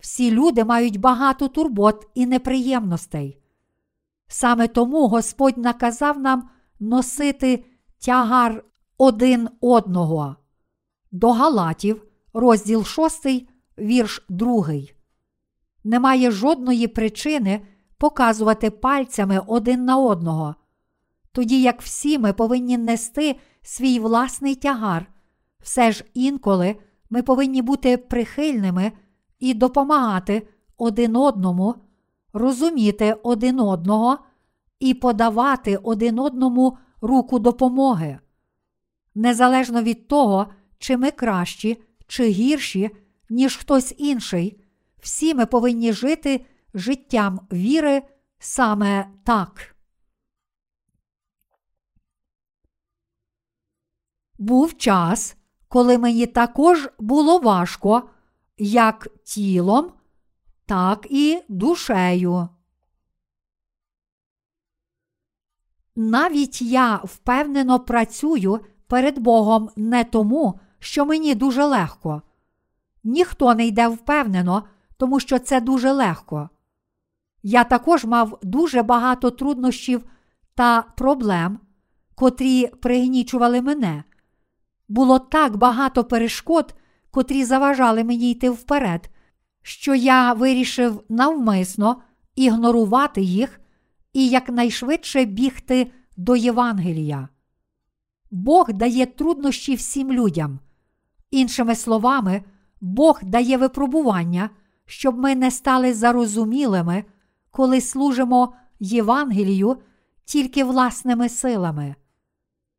всі люди мають багато турбот і неприємностей. Саме тому Господь наказав нам носити тягар один одного. До Галатів, розділ 6, вірш 2. Немає жодної причини показувати пальцями один на одного, тоді як всі ми повинні нести свій власний тягар, все ж інколи ми повинні бути прихильними і допомагати один одному, розуміти один одного і подавати один одному руку допомоги. Незалежно від того, чи ми кращі чи гірші, ніж хтось інший, всі ми повинні жити життям віри саме так. Був час, коли мені також було важко як тілом, так і душею. Навіть я впевнено працюю перед Богом не тому, що мені дуже легко. Ніхто не йде впевнено, тому що це дуже легко. Я також мав дуже багато труднощів та проблем, котрі пригнічували мене. Було так багато перешкод, котрі заважали мені йти вперед, що я вирішив навмисно ігнорувати їх і якнайшвидше бігти до Євангелія. Бог дає труднощі всім людям. Іншими словами, Бог дає випробування, щоб ми не стали зарозумілими, коли служимо Євангелію тільки власними силами.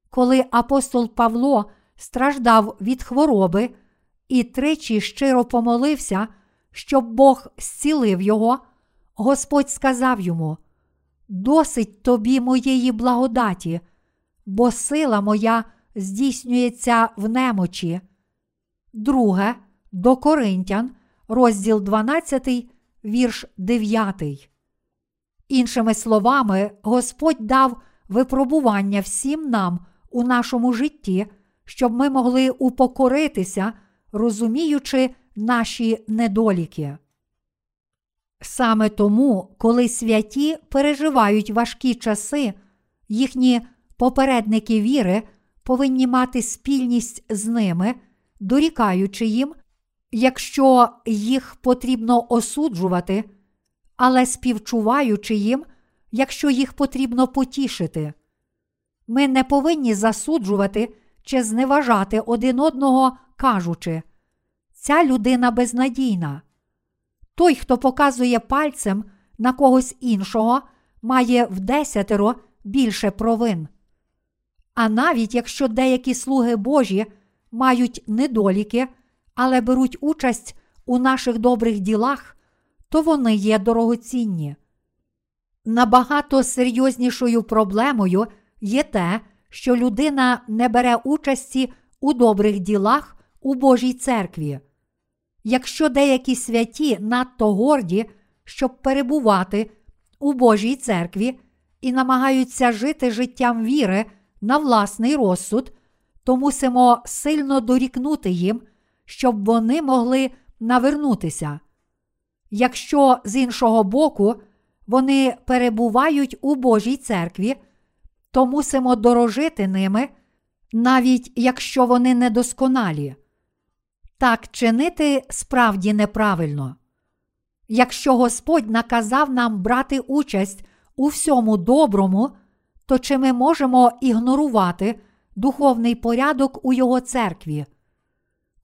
Коли апостол Павло страждав від хвороби і тричі щиро помолився, щоб Бог зцілив його, Господь сказав йому: Досить тобі моєї благодаті, бо сила моя здійснюється в немочі. Друге до Коринтян, розділ 12, вірш 9. Іншими словами, Господь дав випробування всім нам у нашому житті, щоб ми могли упокоритися, розуміючи наші недоліки. Саме тому, коли святі переживають важкі часи, їхні попередники віри повинні мати спільність з ними, дорікаючи їм, якщо їх потрібно осуджувати, але співчуваючи їм, якщо їх потрібно потішити. Ми не повинні засуджувати чи зневажати один одного, кажучи, ця людина безнадійна. Той, хто показує пальцем на когось іншого, має вдесятеро більше провин. А навіть якщо деякі слуги Божі мають недоліки, але беруть участь у наших добрих ділах, то вони є дорогоцінні. Набагато серйознішою проблемою є те, що людина не бере участі у добрих ділах у Божій церкві. Якщо деякі святі надто горді, щоб перебувати у Божій церкві і намагаються жити життям віри на власний розсуд, то мусимо сильно дорікнути їм, щоб вони могли навернутися. Якщо з іншого боку вони перебувають у Божій церкві, то мусимо дорожити ними, навіть якщо вони недосконалі. Так чинити справді неправильно. Якщо Господь наказав нам брати участь у всьому доброму, то чи ми можемо ігнорувати духовний порядок у Його церкві?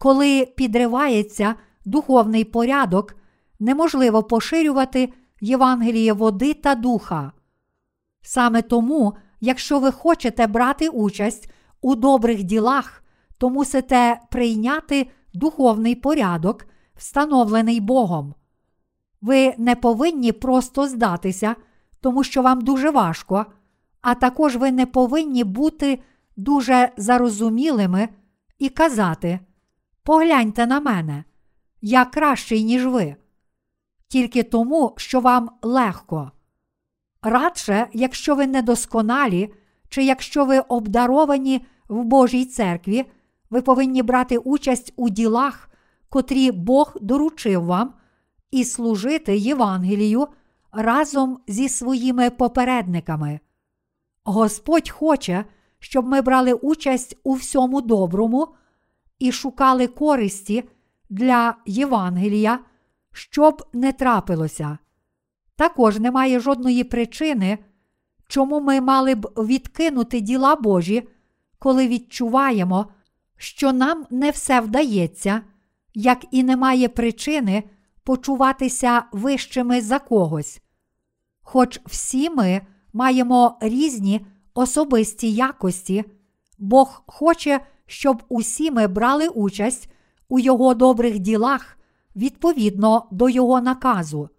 Коли підривається духовний порядок, неможливо поширювати Євангеліє води та духа. Саме тому, якщо ви хочете брати участь у добрих ділах, то мусите прийняти духовний порядок, встановлений Богом. Ви не повинні просто здатися, тому що вам дуже важко, а також ви не повинні бути дуже зарозумілими і казати: Погляньте на мене, я кращий, ніж ви. Тільки тому, що вам легко. Радше, якщо ви недосконалі, чи якщо ви обдаровані в Божій церкві, ви повинні брати участь у ділах, котрі Бог доручив вам, і служити Євангелію разом зі своїми попередниками. Господь хоче, щоб ми брали участь у всьому доброму і шукали користі для Євангелія, щоб не трапилося. Також немає жодної причини, чому ми мали б відкинути діла Божі, коли відчуваємо, що нам не все вдається, як і немає причини почуватися вищими за когось. Хоч всі ми маємо різні особисті якості, Бог хоче, щоб усі ми брали участь у Його добрих ділах відповідно до Його наказу.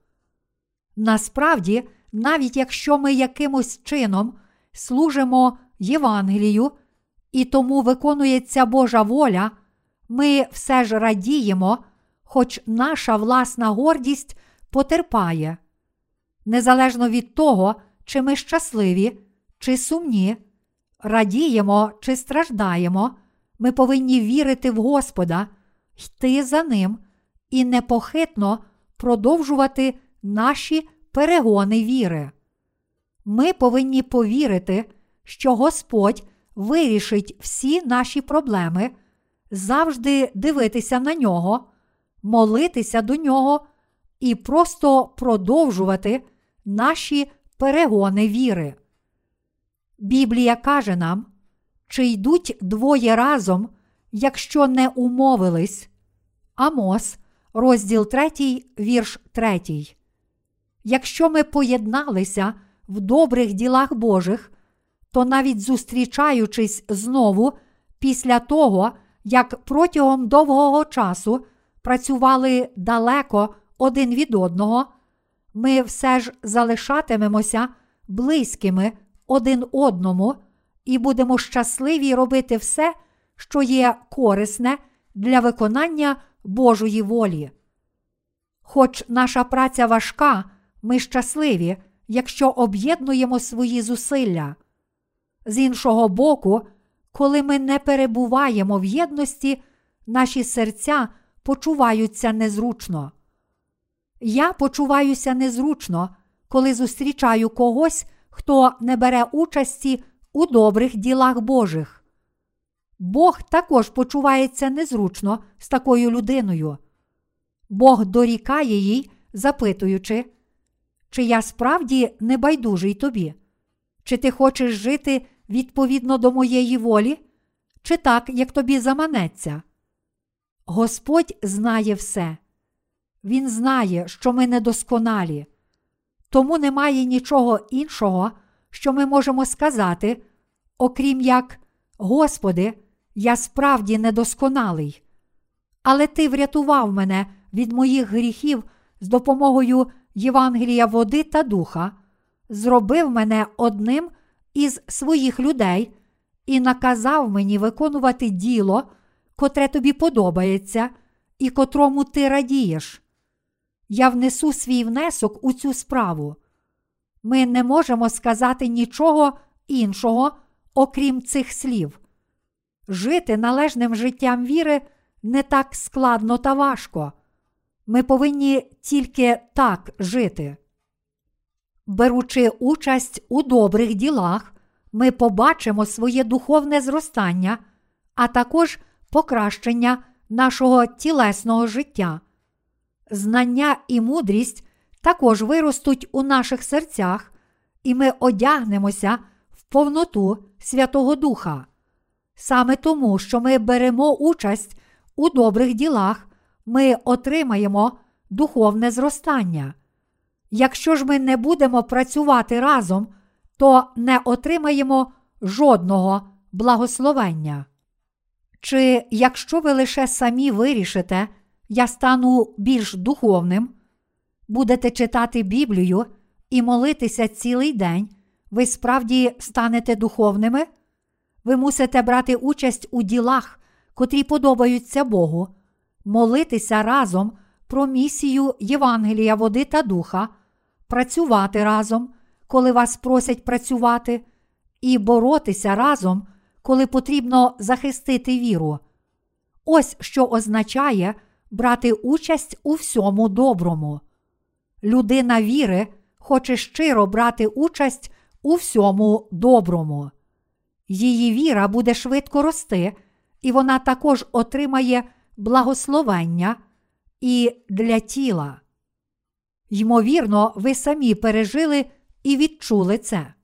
Насправді, навіть якщо ми якимось чином служимо Євангелію і тому виконується Божа воля, ми все ж радіємо, хоч наша власна гордість потерпає. Незалежно від того, чи ми щасливі, чи сумні, радіємо чи страждаємо, ми повинні вірити в Господа, йти за Ним і непохитно продовжувати наші перегони віри. Ми повинні повірити, що Господь вирішить всі наші проблеми, завжди дивитися на нього, молитися до нього і просто продовжувати наші перегони віри. Біблія каже нам, чи йдуть двоє разом, якщо не умовились. Амос, розділ 3, вірш 3. Якщо ми поєдналися в добрих ділах Божих, то навіть зустрічаючись знову після того, як протягом довгого часу працювали далеко один від одного, ми все ж залишатимемося близькими один одному і будемо щасливі робити все, що є корисне для виконання Божої волі. Хоч наша праця важка, ми щасливі, якщо об'єднуємо свої зусилля. З іншого боку, коли ми не перебуваємо в єдності, наші серця почуваються незручно. Я почуваюся незручно, коли зустрічаю когось, хто не бере участі у добрих ділах Божих. Бог також почувається незручно з такою людиною. Бог дорікає їй, запитуючи, чи я справді небайдужий тобі? Чи ти хочеш жити відповідно до моєї волі, чи так, як тобі заманеться? Господь знає все. Він знає, що ми недосконалі, тому немає нічого іншого, що ми можемо сказати, окрім як, Господи, я справді недосконалий. Але Ти врятував мене від моїх гріхів з допомогою Євангелія води та духа, зробив мене одним із своїх людей і наказав мені виконувати діло, котре тобі подобається, і котрому ти радієш. Я внесу свій внесок у цю справу. Ми не можемо сказати нічого іншого, окрім цих слів. Жити належним життям віри не так складно та важко. Ми повинні тільки так жити. Беручи участь у добрих ділах, ми побачимо своє духовне зростання, а також покращення нашого тілесного життя. Знання і мудрість також виростуть у наших серцях, і ми одягнемося в повноту Святого Духа. Саме тому, що ми беремо участь у добрих ділах, ми отримаємо духовне зростання. Якщо ж ми не будемо працювати разом, то не отримаємо жодного благословення. Чи якщо ви лише самі вирішите, я стану більш духовним, будете читати Біблію і молитися цілий день, ви справді станете духовними? Ви мусите брати участь у ділах, котрі подобаються Богу, молитися разом про місію Євангелія, води та духа, працювати разом, коли вас просять працювати, і боротися разом, коли потрібно захистити віру. Ось що означає брати участь у всьому доброму. Людина віри хоче щиро брати участь у всьому доброму. Її віра буде швидко рости, і вона також отримає благословення і для тіла. Ймовірно, ви самі пережили і відчули це.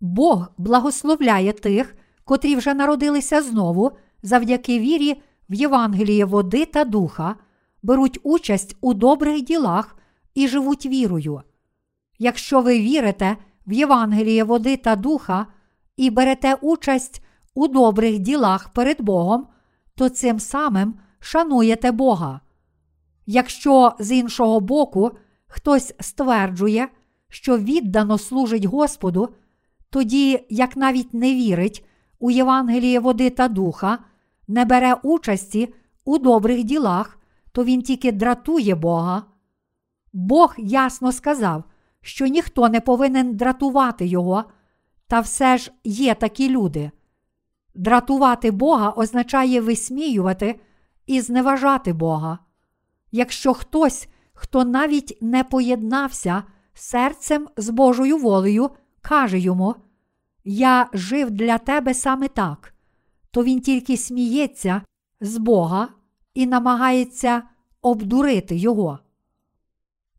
Бог благословляє тих, котрі вже народилися знову завдяки вірі в Євангеліє води та духа, беруть участь у добрих ділах і живуть вірою. Якщо ви вірите в Євангеліє води та духа і берете участь у добрих ділах перед Богом, то цим самим шануєте Бога. Якщо з іншого боку хтось стверджує, що віддано служить Господу, тоді, як навіть не вірить у Євангеліє води та духа, не бере участі у добрих ділах, то він тільки дратує Бога. Бог ясно сказав, що ніхто не повинен дратувати Його, та все ж є такі люди. Дратувати Бога означає висміювати і зневажати Бога. Якщо хтось, хто навіть не поєднався серцем з Божою волею, каже йому: Я жив для тебе саме так, то він тільки сміється з Бога і намагається обдурити Його.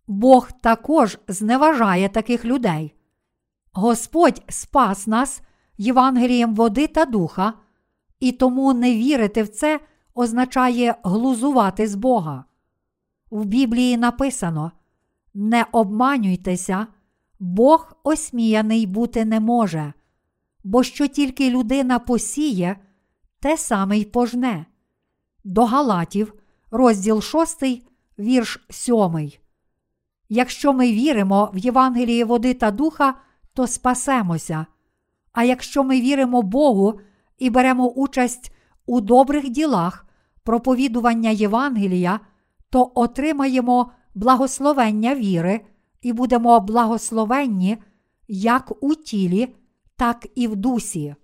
Бог також зневажає таких людей. Господь спас нас Євангелієм води та духа, і тому не вірити в це означає глузувати з Бога. В Біблії написано: Не обманюйтеся, Бог осміяний бути не може, бо що тільки людина посіє, те саме й пожне. До Галатів, розділ 6, вірш 7. Якщо ми віримо в Євангеліє води та духа, то спасемося. А якщо ми віримо Богу і беремо участь у добрих ділах проповідування Євангелія, то отримаємо благословення віри і будемо благословенні як у тілі, так і в дусі.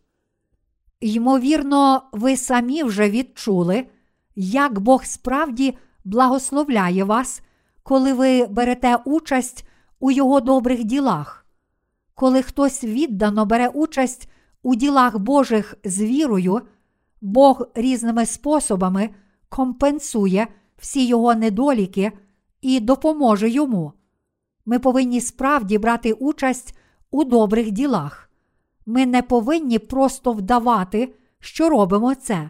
Ймовірно, ви самі вже відчули, як Бог справді благословляє вас, коли ви берете участь у Його добрих ділах. Коли хтось віддано бере участь у ділах Божих з вірою, Бог різними способами компенсує всі його недоліки і допоможе йому. Ми повинні справді брати участь у добрих ділах. Ми не повинні просто вдавати, що робимо це.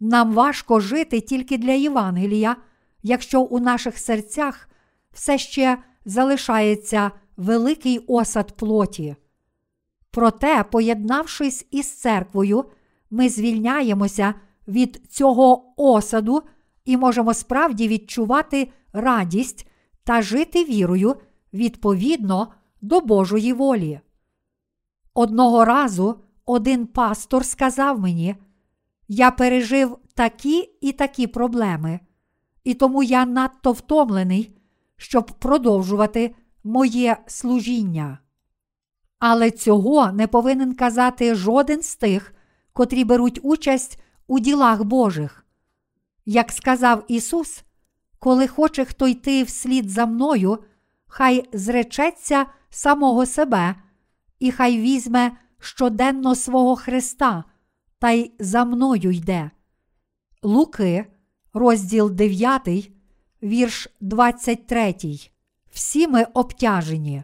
Нам важко жити тільки для Євангелія, якщо у наших серцях все ще залишається великий осад плоті. Проте, поєднавшись із церквою, ми звільняємося від цього осаду і можемо справді відчувати радість та жити вірою відповідно до Божої волі. Одного разу один пастор сказав мені, я пережив такі і такі проблеми, і тому я надто втомлений, щоб продовжувати моє служіння. Але цього не повинен казати жоден з тих, котрі беруть участь у ділах Божих. Як сказав Ісус, коли хоче хто йти вслід за мною, хай зречеться самого себе, і хай візьме щоденно свого Христа та й за мною йде. Луки, розділ 9, вірш 23. Всі ми обтяжені.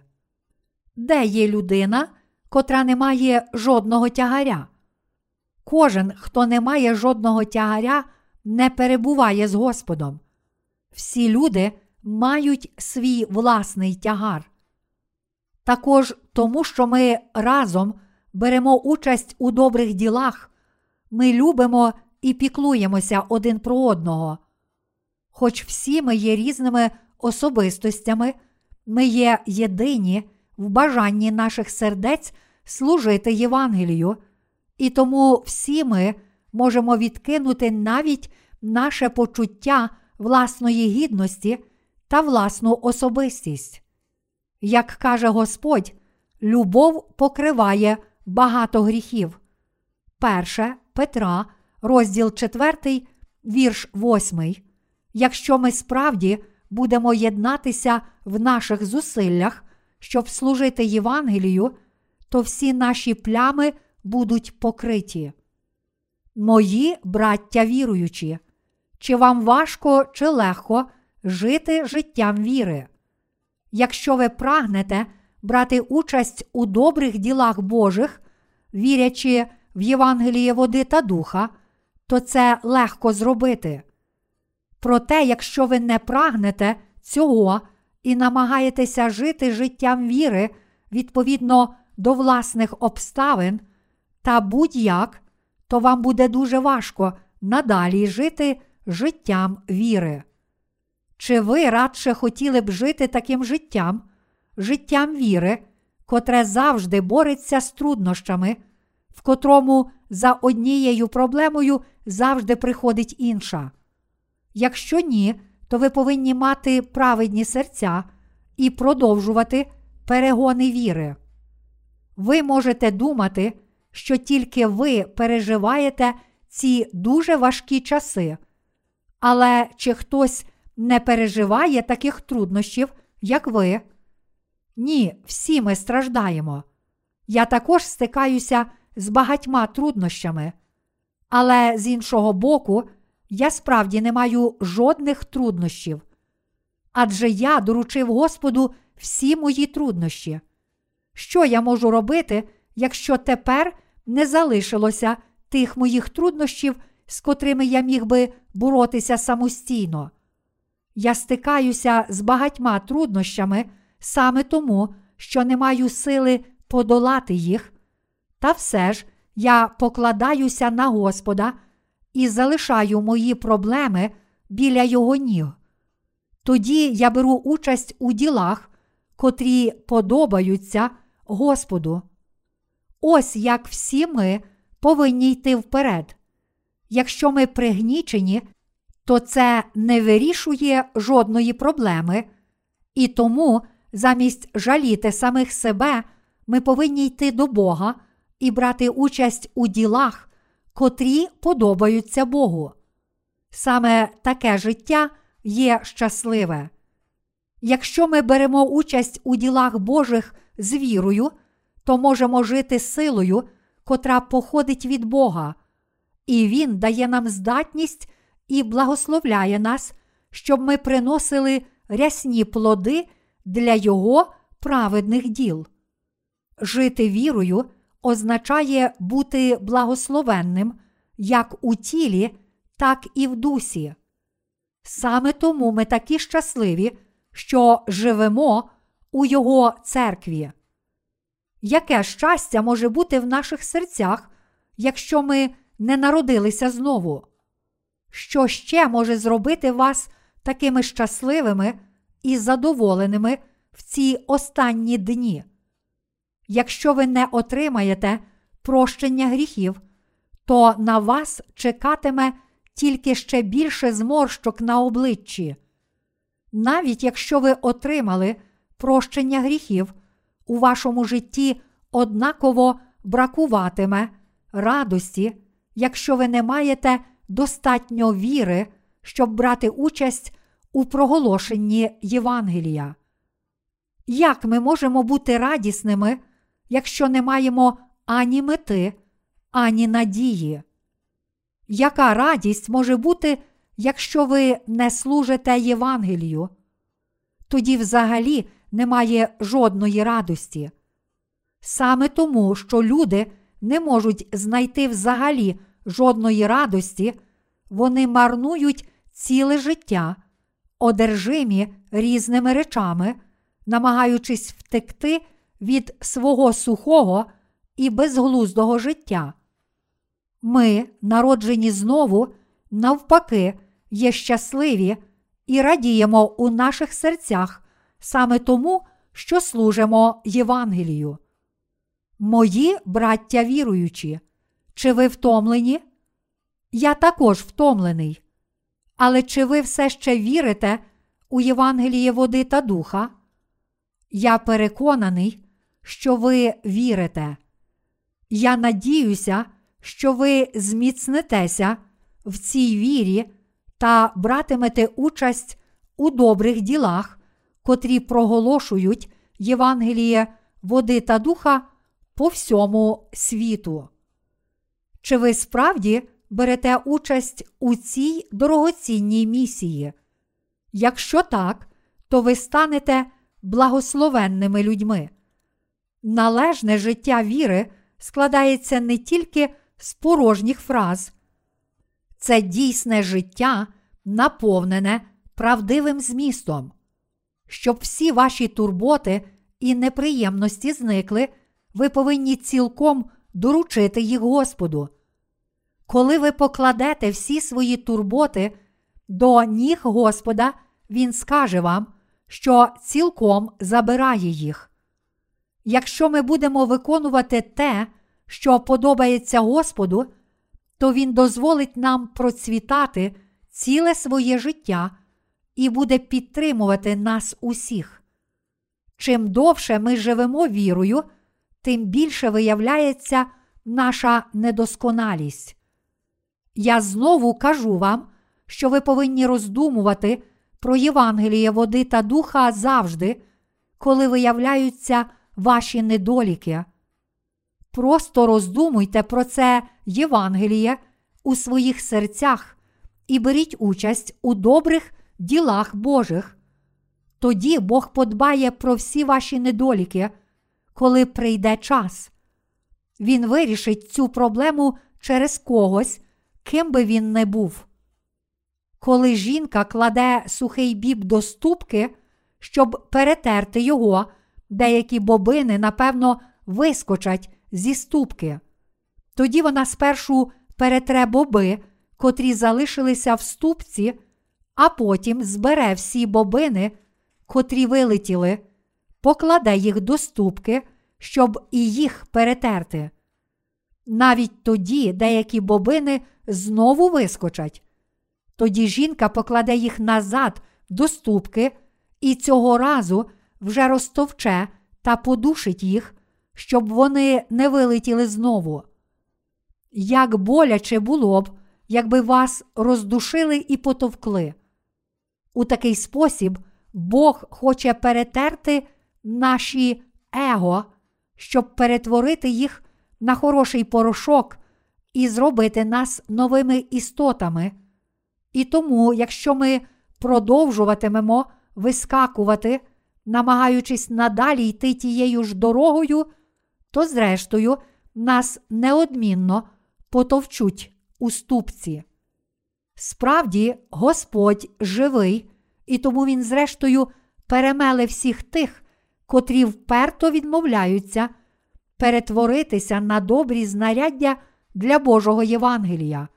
Де є людина, котра не має жодного тягаря? Кожен, хто не має жодного тягаря, не перебуває з Господом. Всі люди мають свій власний тягар. Також тому, що ми разом беремо участь у добрих ділах, ми любимо і піклуємося один про одного. Хоч всі ми є різними особистостями, ми є єдині в бажанні наших сердець служити Євангелію, і тому всі ми можемо відкинути навіть наше почуття власної гідності та власну особистість. Як каже Господь, любов покриває багато гріхів. Перше Петра, розділ 4, вірш 8. Якщо ми справді будемо єднатися в наших зусиллях, щоб служити Євангелію, то всі наші плями будуть покриті. Мої браття віруючі, чи вам важко чи легко жити життям віри? Якщо ви прагнете брати участь у добрих ділах Божих, вірячи в Євангеліє води та духа, то це легко зробити. Проте, якщо ви не прагнете цього і намагаєтеся жити життям віри відповідно до власних обставин та будь-як, то вам буде дуже важко надалі жити життям віри. Чи ви радше хотіли б жити таким життям, життям віри, котре завжди бореться з труднощами, в котрому за однією проблемою завжди приходить інша? Якщо ні, то ви повинні мати праведні серця і продовжувати перегони віри. Ви можете думати, що тільки ви переживаєте ці дуже важкі часи, але чи хтось не переживає таких труднощів, як ви? Ні, всі ми страждаємо. Я також стикаюся з багатьма труднощами, але з іншого боку, я справді не маю жодних труднощів. Адже я доручив Господу всі мої труднощі. Що я можу робити, якщо тепер не залишилося тих моїх труднощів, з котрими я міг би боротися самостійно? Я стикаюся з багатьма труднощами саме тому, що не маю сили подолати їх, та все ж я покладаюся на Господа і залишаю мої проблеми біля його ніг. Тоді я беру участь у ділах, котрі подобаються Господу. Ось як всі ми повинні йти вперед. Якщо ми пригнічені, то це не вирішує жодної проблеми, і тому замість жаліти самих себе, ми повинні йти до Бога і брати участь у ділах, котрі подобаються Богу. Саме таке життя є щасливе. Якщо ми беремо участь у ділах Божих з вірою, то можемо жити силою, котра походить від Бога, і Він дає нам здатність і благословляє нас, щоб ми приносили рясні плоди для Його праведних діл. Жити вірою означає бути благословенним як у тілі, так і в дусі. Саме тому ми такі щасливі, що живемо у Його церкві. Яке щастя може бути в наших серцях, якщо ми не народилися знову? Що ще може зробити вас такими щасливими і задоволеними в ці останні дні? Якщо ви не отримаєте прощення гріхів, то на вас чекатиме тільки ще більше зморщок на обличчі. Навіть якщо ви отримали прощення гріхів, у вашому житті однаково бракуватиме радості, якщо ви не маєте достатньо віри, щоб брати участь у проголошенні Євангелія. Як ми можемо бути радісними, якщо не маємо ані мети, ані надії. Яка радість може бути, якщо ви не служите Євангелію? Тоді взагалі немає жодної радості. Саме тому, що люди не можуть знайти взагалі жодної радості, вони марнують ціле життя, одержимі різними речами, намагаючись втекти від свого сухого і безглуздого життя. Ми, народжені знову, навпаки, є щасливі і радіємо у наших серцях саме тому, що служимо Євангелію. Мої браття віруючі, чи ви втомлені? Я також втомлений. Але чи ви все ще вірите у Євангеліє води та духа? Я переконаний, що ви вірите. Я надіюся, що ви зміцнитеся в цій вірі та братимете участь у добрих ділах, котрі проголошують Євангеліє води та духа по всьому світу. Чи ви справді берете участь у цій дорогоцінній місії? Якщо так, то ви станете благословенними людьми. Належне життя віри складається не тільки з порожніх фраз, це дійсне життя, наповнене правдивим змістом. Щоб всі ваші турботи і неприємності зникли, ви повинні цілком доручити їх Господу. Коли ви покладете всі свої турботи до ніг Господа, Він скаже вам, що цілком забирає їх. Якщо ми будемо виконувати те, що подобається Господу, то Він дозволить нам процвітати ціле своє життя і буде підтримувати нас усіх. Чим довше ми живемо вірою, тим більше виявляється наша недосконалість. Я знову кажу вам, що ви повинні роздумувати про Євангеліє води та духа завжди, коли виявляються ваші недоліки. Просто роздумуйте про це Євангеліє у своїх серцях і беріть участь у добрих ділах Божих. Тоді Бог подбає про всі ваші недоліки, коли прийде час. Він вирішить цю проблему через когось, ким би він не був. Коли жінка кладе сухий біб до ступки, щоб перетерти його, деякі бобини, напевно, вискочать зі ступки. Тоді вона спершу перетре боби, котрі залишилися в ступці, а потім збере всі бобини, котрі вилетіли, покладе їх до ступки, щоб і їх перетерти. Навіть тоді деякі бобини знову вискочать. Тоді жінка покладе їх назад до ступки і цього разу вже розтовче та подушить їх, щоб вони не вилетіли знову. Як боляче було б, якби вас роздушили і потовкли. У такий спосіб Бог хоче перетерти наші его, щоб перетворити їх на хороший порошок і зробити нас новими істотами. І тому, якщо ми продовжуватимемо вискакувати, намагаючись надалі йти тією ж дорогою, то, зрештою, нас неодмінно потовчуть у ступці. Справді, Господь живий, і тому Він, зрештою, перемеле всіх тих, котрі вперто відмовляються перетворитися на добрі знаряддя для Божого Євангелія.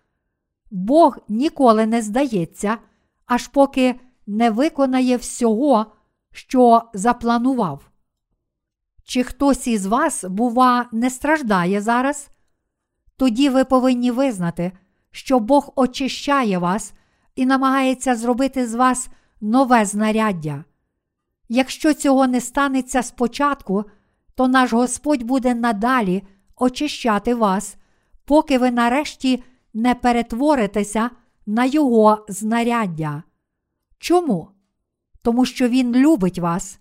Бог ніколи не здається, аж поки не виконає всього, що запланував. Чи хтось із вас, бува, не страждає зараз? Тоді ви повинні визнати, що Бог очищає вас і намагається зробити з вас нове знаряддя. Якщо цього не станеться спочатку, то наш Господь буде надалі очищати вас, поки ви нарешті не перетворитеся на Його знаряддя. Чому? Тому що Він любить вас.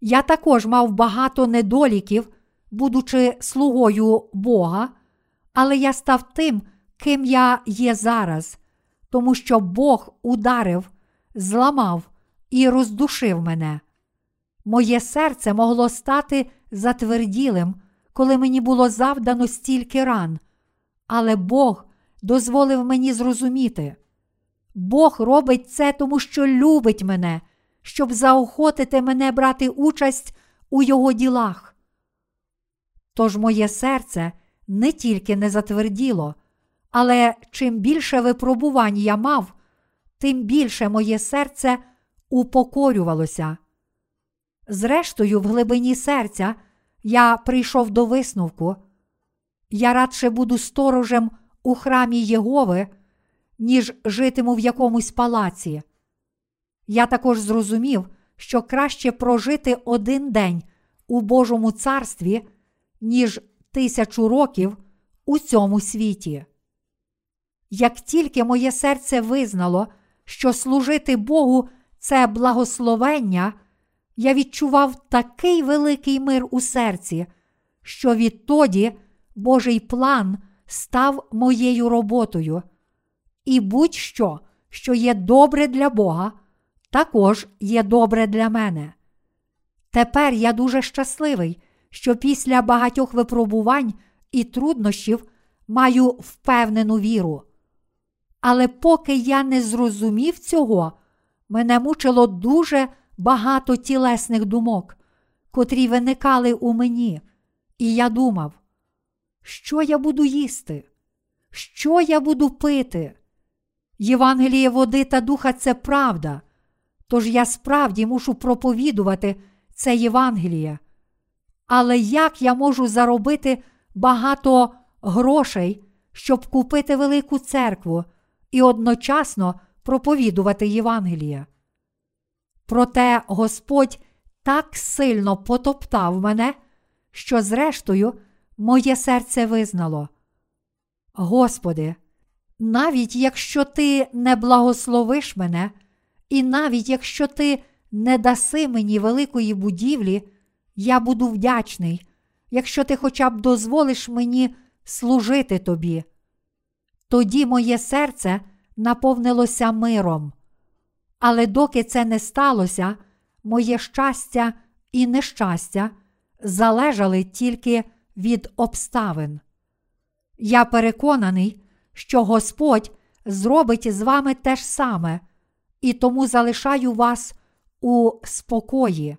Я також мав багато недоліків, будучи слугою Бога, але я став тим, ким я є зараз, тому що Бог ударив, зламав і роздушив мене. Моє серце могло стати затверділим, коли мені було завдано стільки ран, але Бог дозволив мені зрозуміти. Бог робить це, тому що любить мене, щоб заохотити мене брати участь у його ділах. Тож моє серце не тільки не затверділо, але чим більше випробувань я мав, тим більше моє серце упокорювалося. Зрештою, в глибині серця я прийшов до висновку. Я радше буду сторожем у храмі Єгови, ніж житиму в якомусь палаці. Я також зрозумів, що краще прожити один день у Божому царстві, ніж тисячу років у цьому світі. Як тільки моє серце визнало, що служити Богу це благословення, я відчував такий великий мир у серці, що відтоді Божий план став моєю роботою. І будь-що, що є добре для Бога, також є добре для мене. Тепер я дуже щасливий, що після багатьох випробувань і труднощів маю впевнену віру. Але поки я не зрозумів цього, мене мучило дуже багато тілесних думок, котрі виникали у мені, і я думав, що я буду їсти, що я буду пити. Євангеліє води та духа це правда, тож я справді мушу проповідувати це Євангеліє. Але як я можу заробити багато грошей, щоб купити велику церкву і одночасно проповідувати Євангеліє? Проте Господь так сильно потоптав мене, що, зрештою, моє серце визнало. Господи, навіть якщо ти не благословиш мене, і навіть якщо ти не даси мені великої будівлі, я буду вдячний, якщо ти хоча б дозволиш мені служити тобі. Тоді моє серце наповнилося миром. Але доки це не сталося, моє щастя і нещастя залежали тільки від обставин. Я переконаний, що Господь зробить з вами те ж саме, і тому залишаю вас у спокої.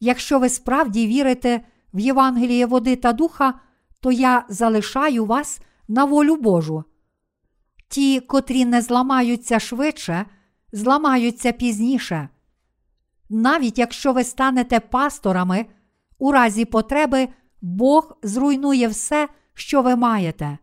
Якщо ви справді вірите в Євангеліє води та духа, то я залишаю вас на волю Божу. Ті, котрі не зламаються швидше, зламаються пізніше. Навіть якщо ви станете пасторами, у разі потреби Бог зруйнує все, що ви маєте.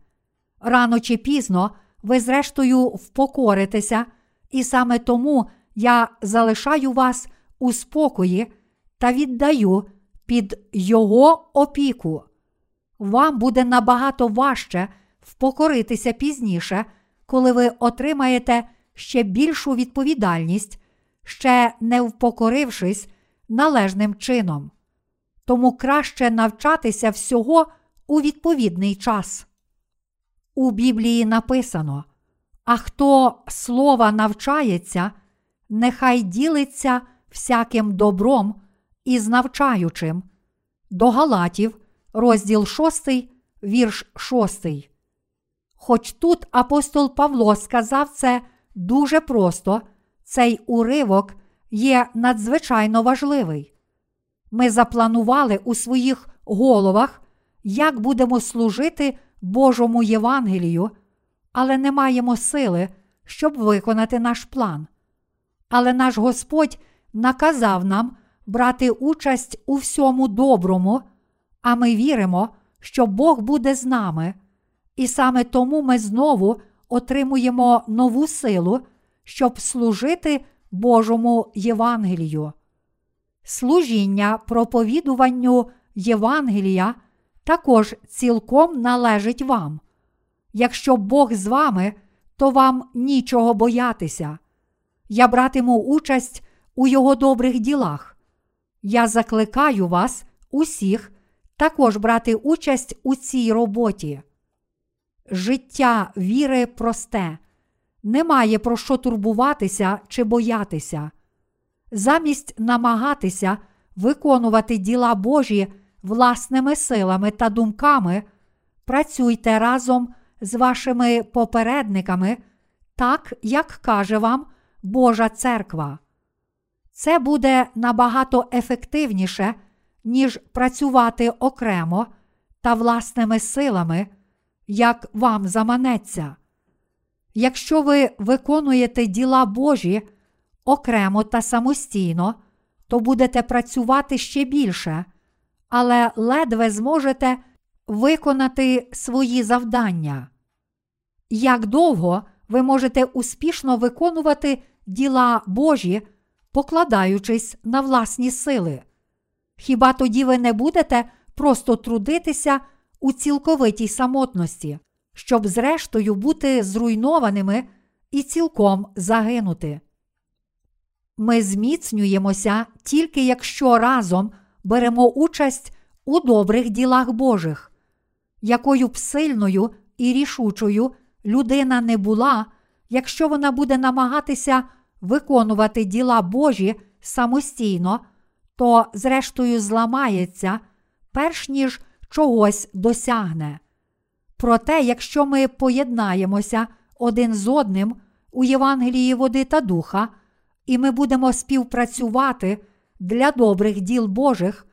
Рано чи пізно ви, зрештою, впокоритеся, і саме тому я залишаю вас у спокої та віддаю під Його опіку. Вам буде набагато важче впокоритися пізніше, коли ви отримаєте ще більшу відповідальність, ще не впокорившись належним чином. Тому краще навчатися всього у відповідний час. У Біблії написано: А хто слова навчається, нехай ділиться всяким добром із навчаючим. До Галатів, розділ 6, вірш 6. Хоч тут апостол Павло сказав це дуже просто, цей уривок є надзвичайно важливий. Ми запланували у своїх головах, як будемо служити Божому Євангелію, але не маємо сили, щоб виконати наш план. Але наш Господь наказав нам брати участь у всьому доброму, а ми віримо, що Бог буде з нами, і саме тому ми знову отримуємо нову силу, щоб служити Божому Євангелію. Служіння проповідуванню Євангелія також цілком належить вам. Якщо Бог з вами, то вам нічого боятися. Я братиму участь у Його добрих ділах. Я закликаю вас, усіх, також брати участь у цій роботі. Життя віри просте, немає про що турбуватися чи боятися. Замість намагатися виконувати діла Божі власними силами та думками, працюйте разом з вашими попередниками, так як каже вам Божа церква. Це буде набагато ефективніше, ніж працювати окремо та власними силами, як вам заманеться. Якщо ви виконуєте діла Божі окремо та самостійно, то будете працювати ще більше, але ледве зможете виконати свої завдання. Як довго ви можете успішно виконувати діла Божі, покладаючись на власні сили? Хіба тоді ви не будете просто трудитися у цілковитій самотності, щоб зрештою бути зруйнованими і цілком загинути? Ми зміцнюємося тільки якщо разом беремо участь у добрих ділах Божих, якою б сильною і рішучою людина не була, якщо вона буде намагатися виконувати діла Божі самостійно, то, зрештою, зламається, перш ніж чогось досягне. Проте, якщо ми поєднаємося один з одним у Євангелії води та духа, і ми будемо співпрацювати для добрих діл Божих,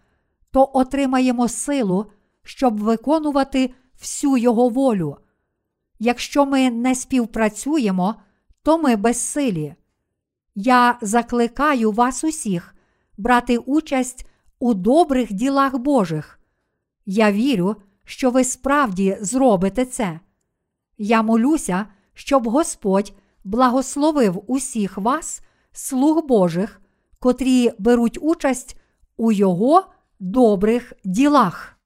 то отримаємо силу, щоб виконувати всю Його волю. Якщо ми не співпрацюємо, то ми безсилі. Я закликаю вас усіх брати участь у добрих ділах Божих. Я вірю, що ви справді зробите це. Я молюся, щоб Господь благословив усіх вас, слуг Божих, котрі беруть участь у Його добрих ділах.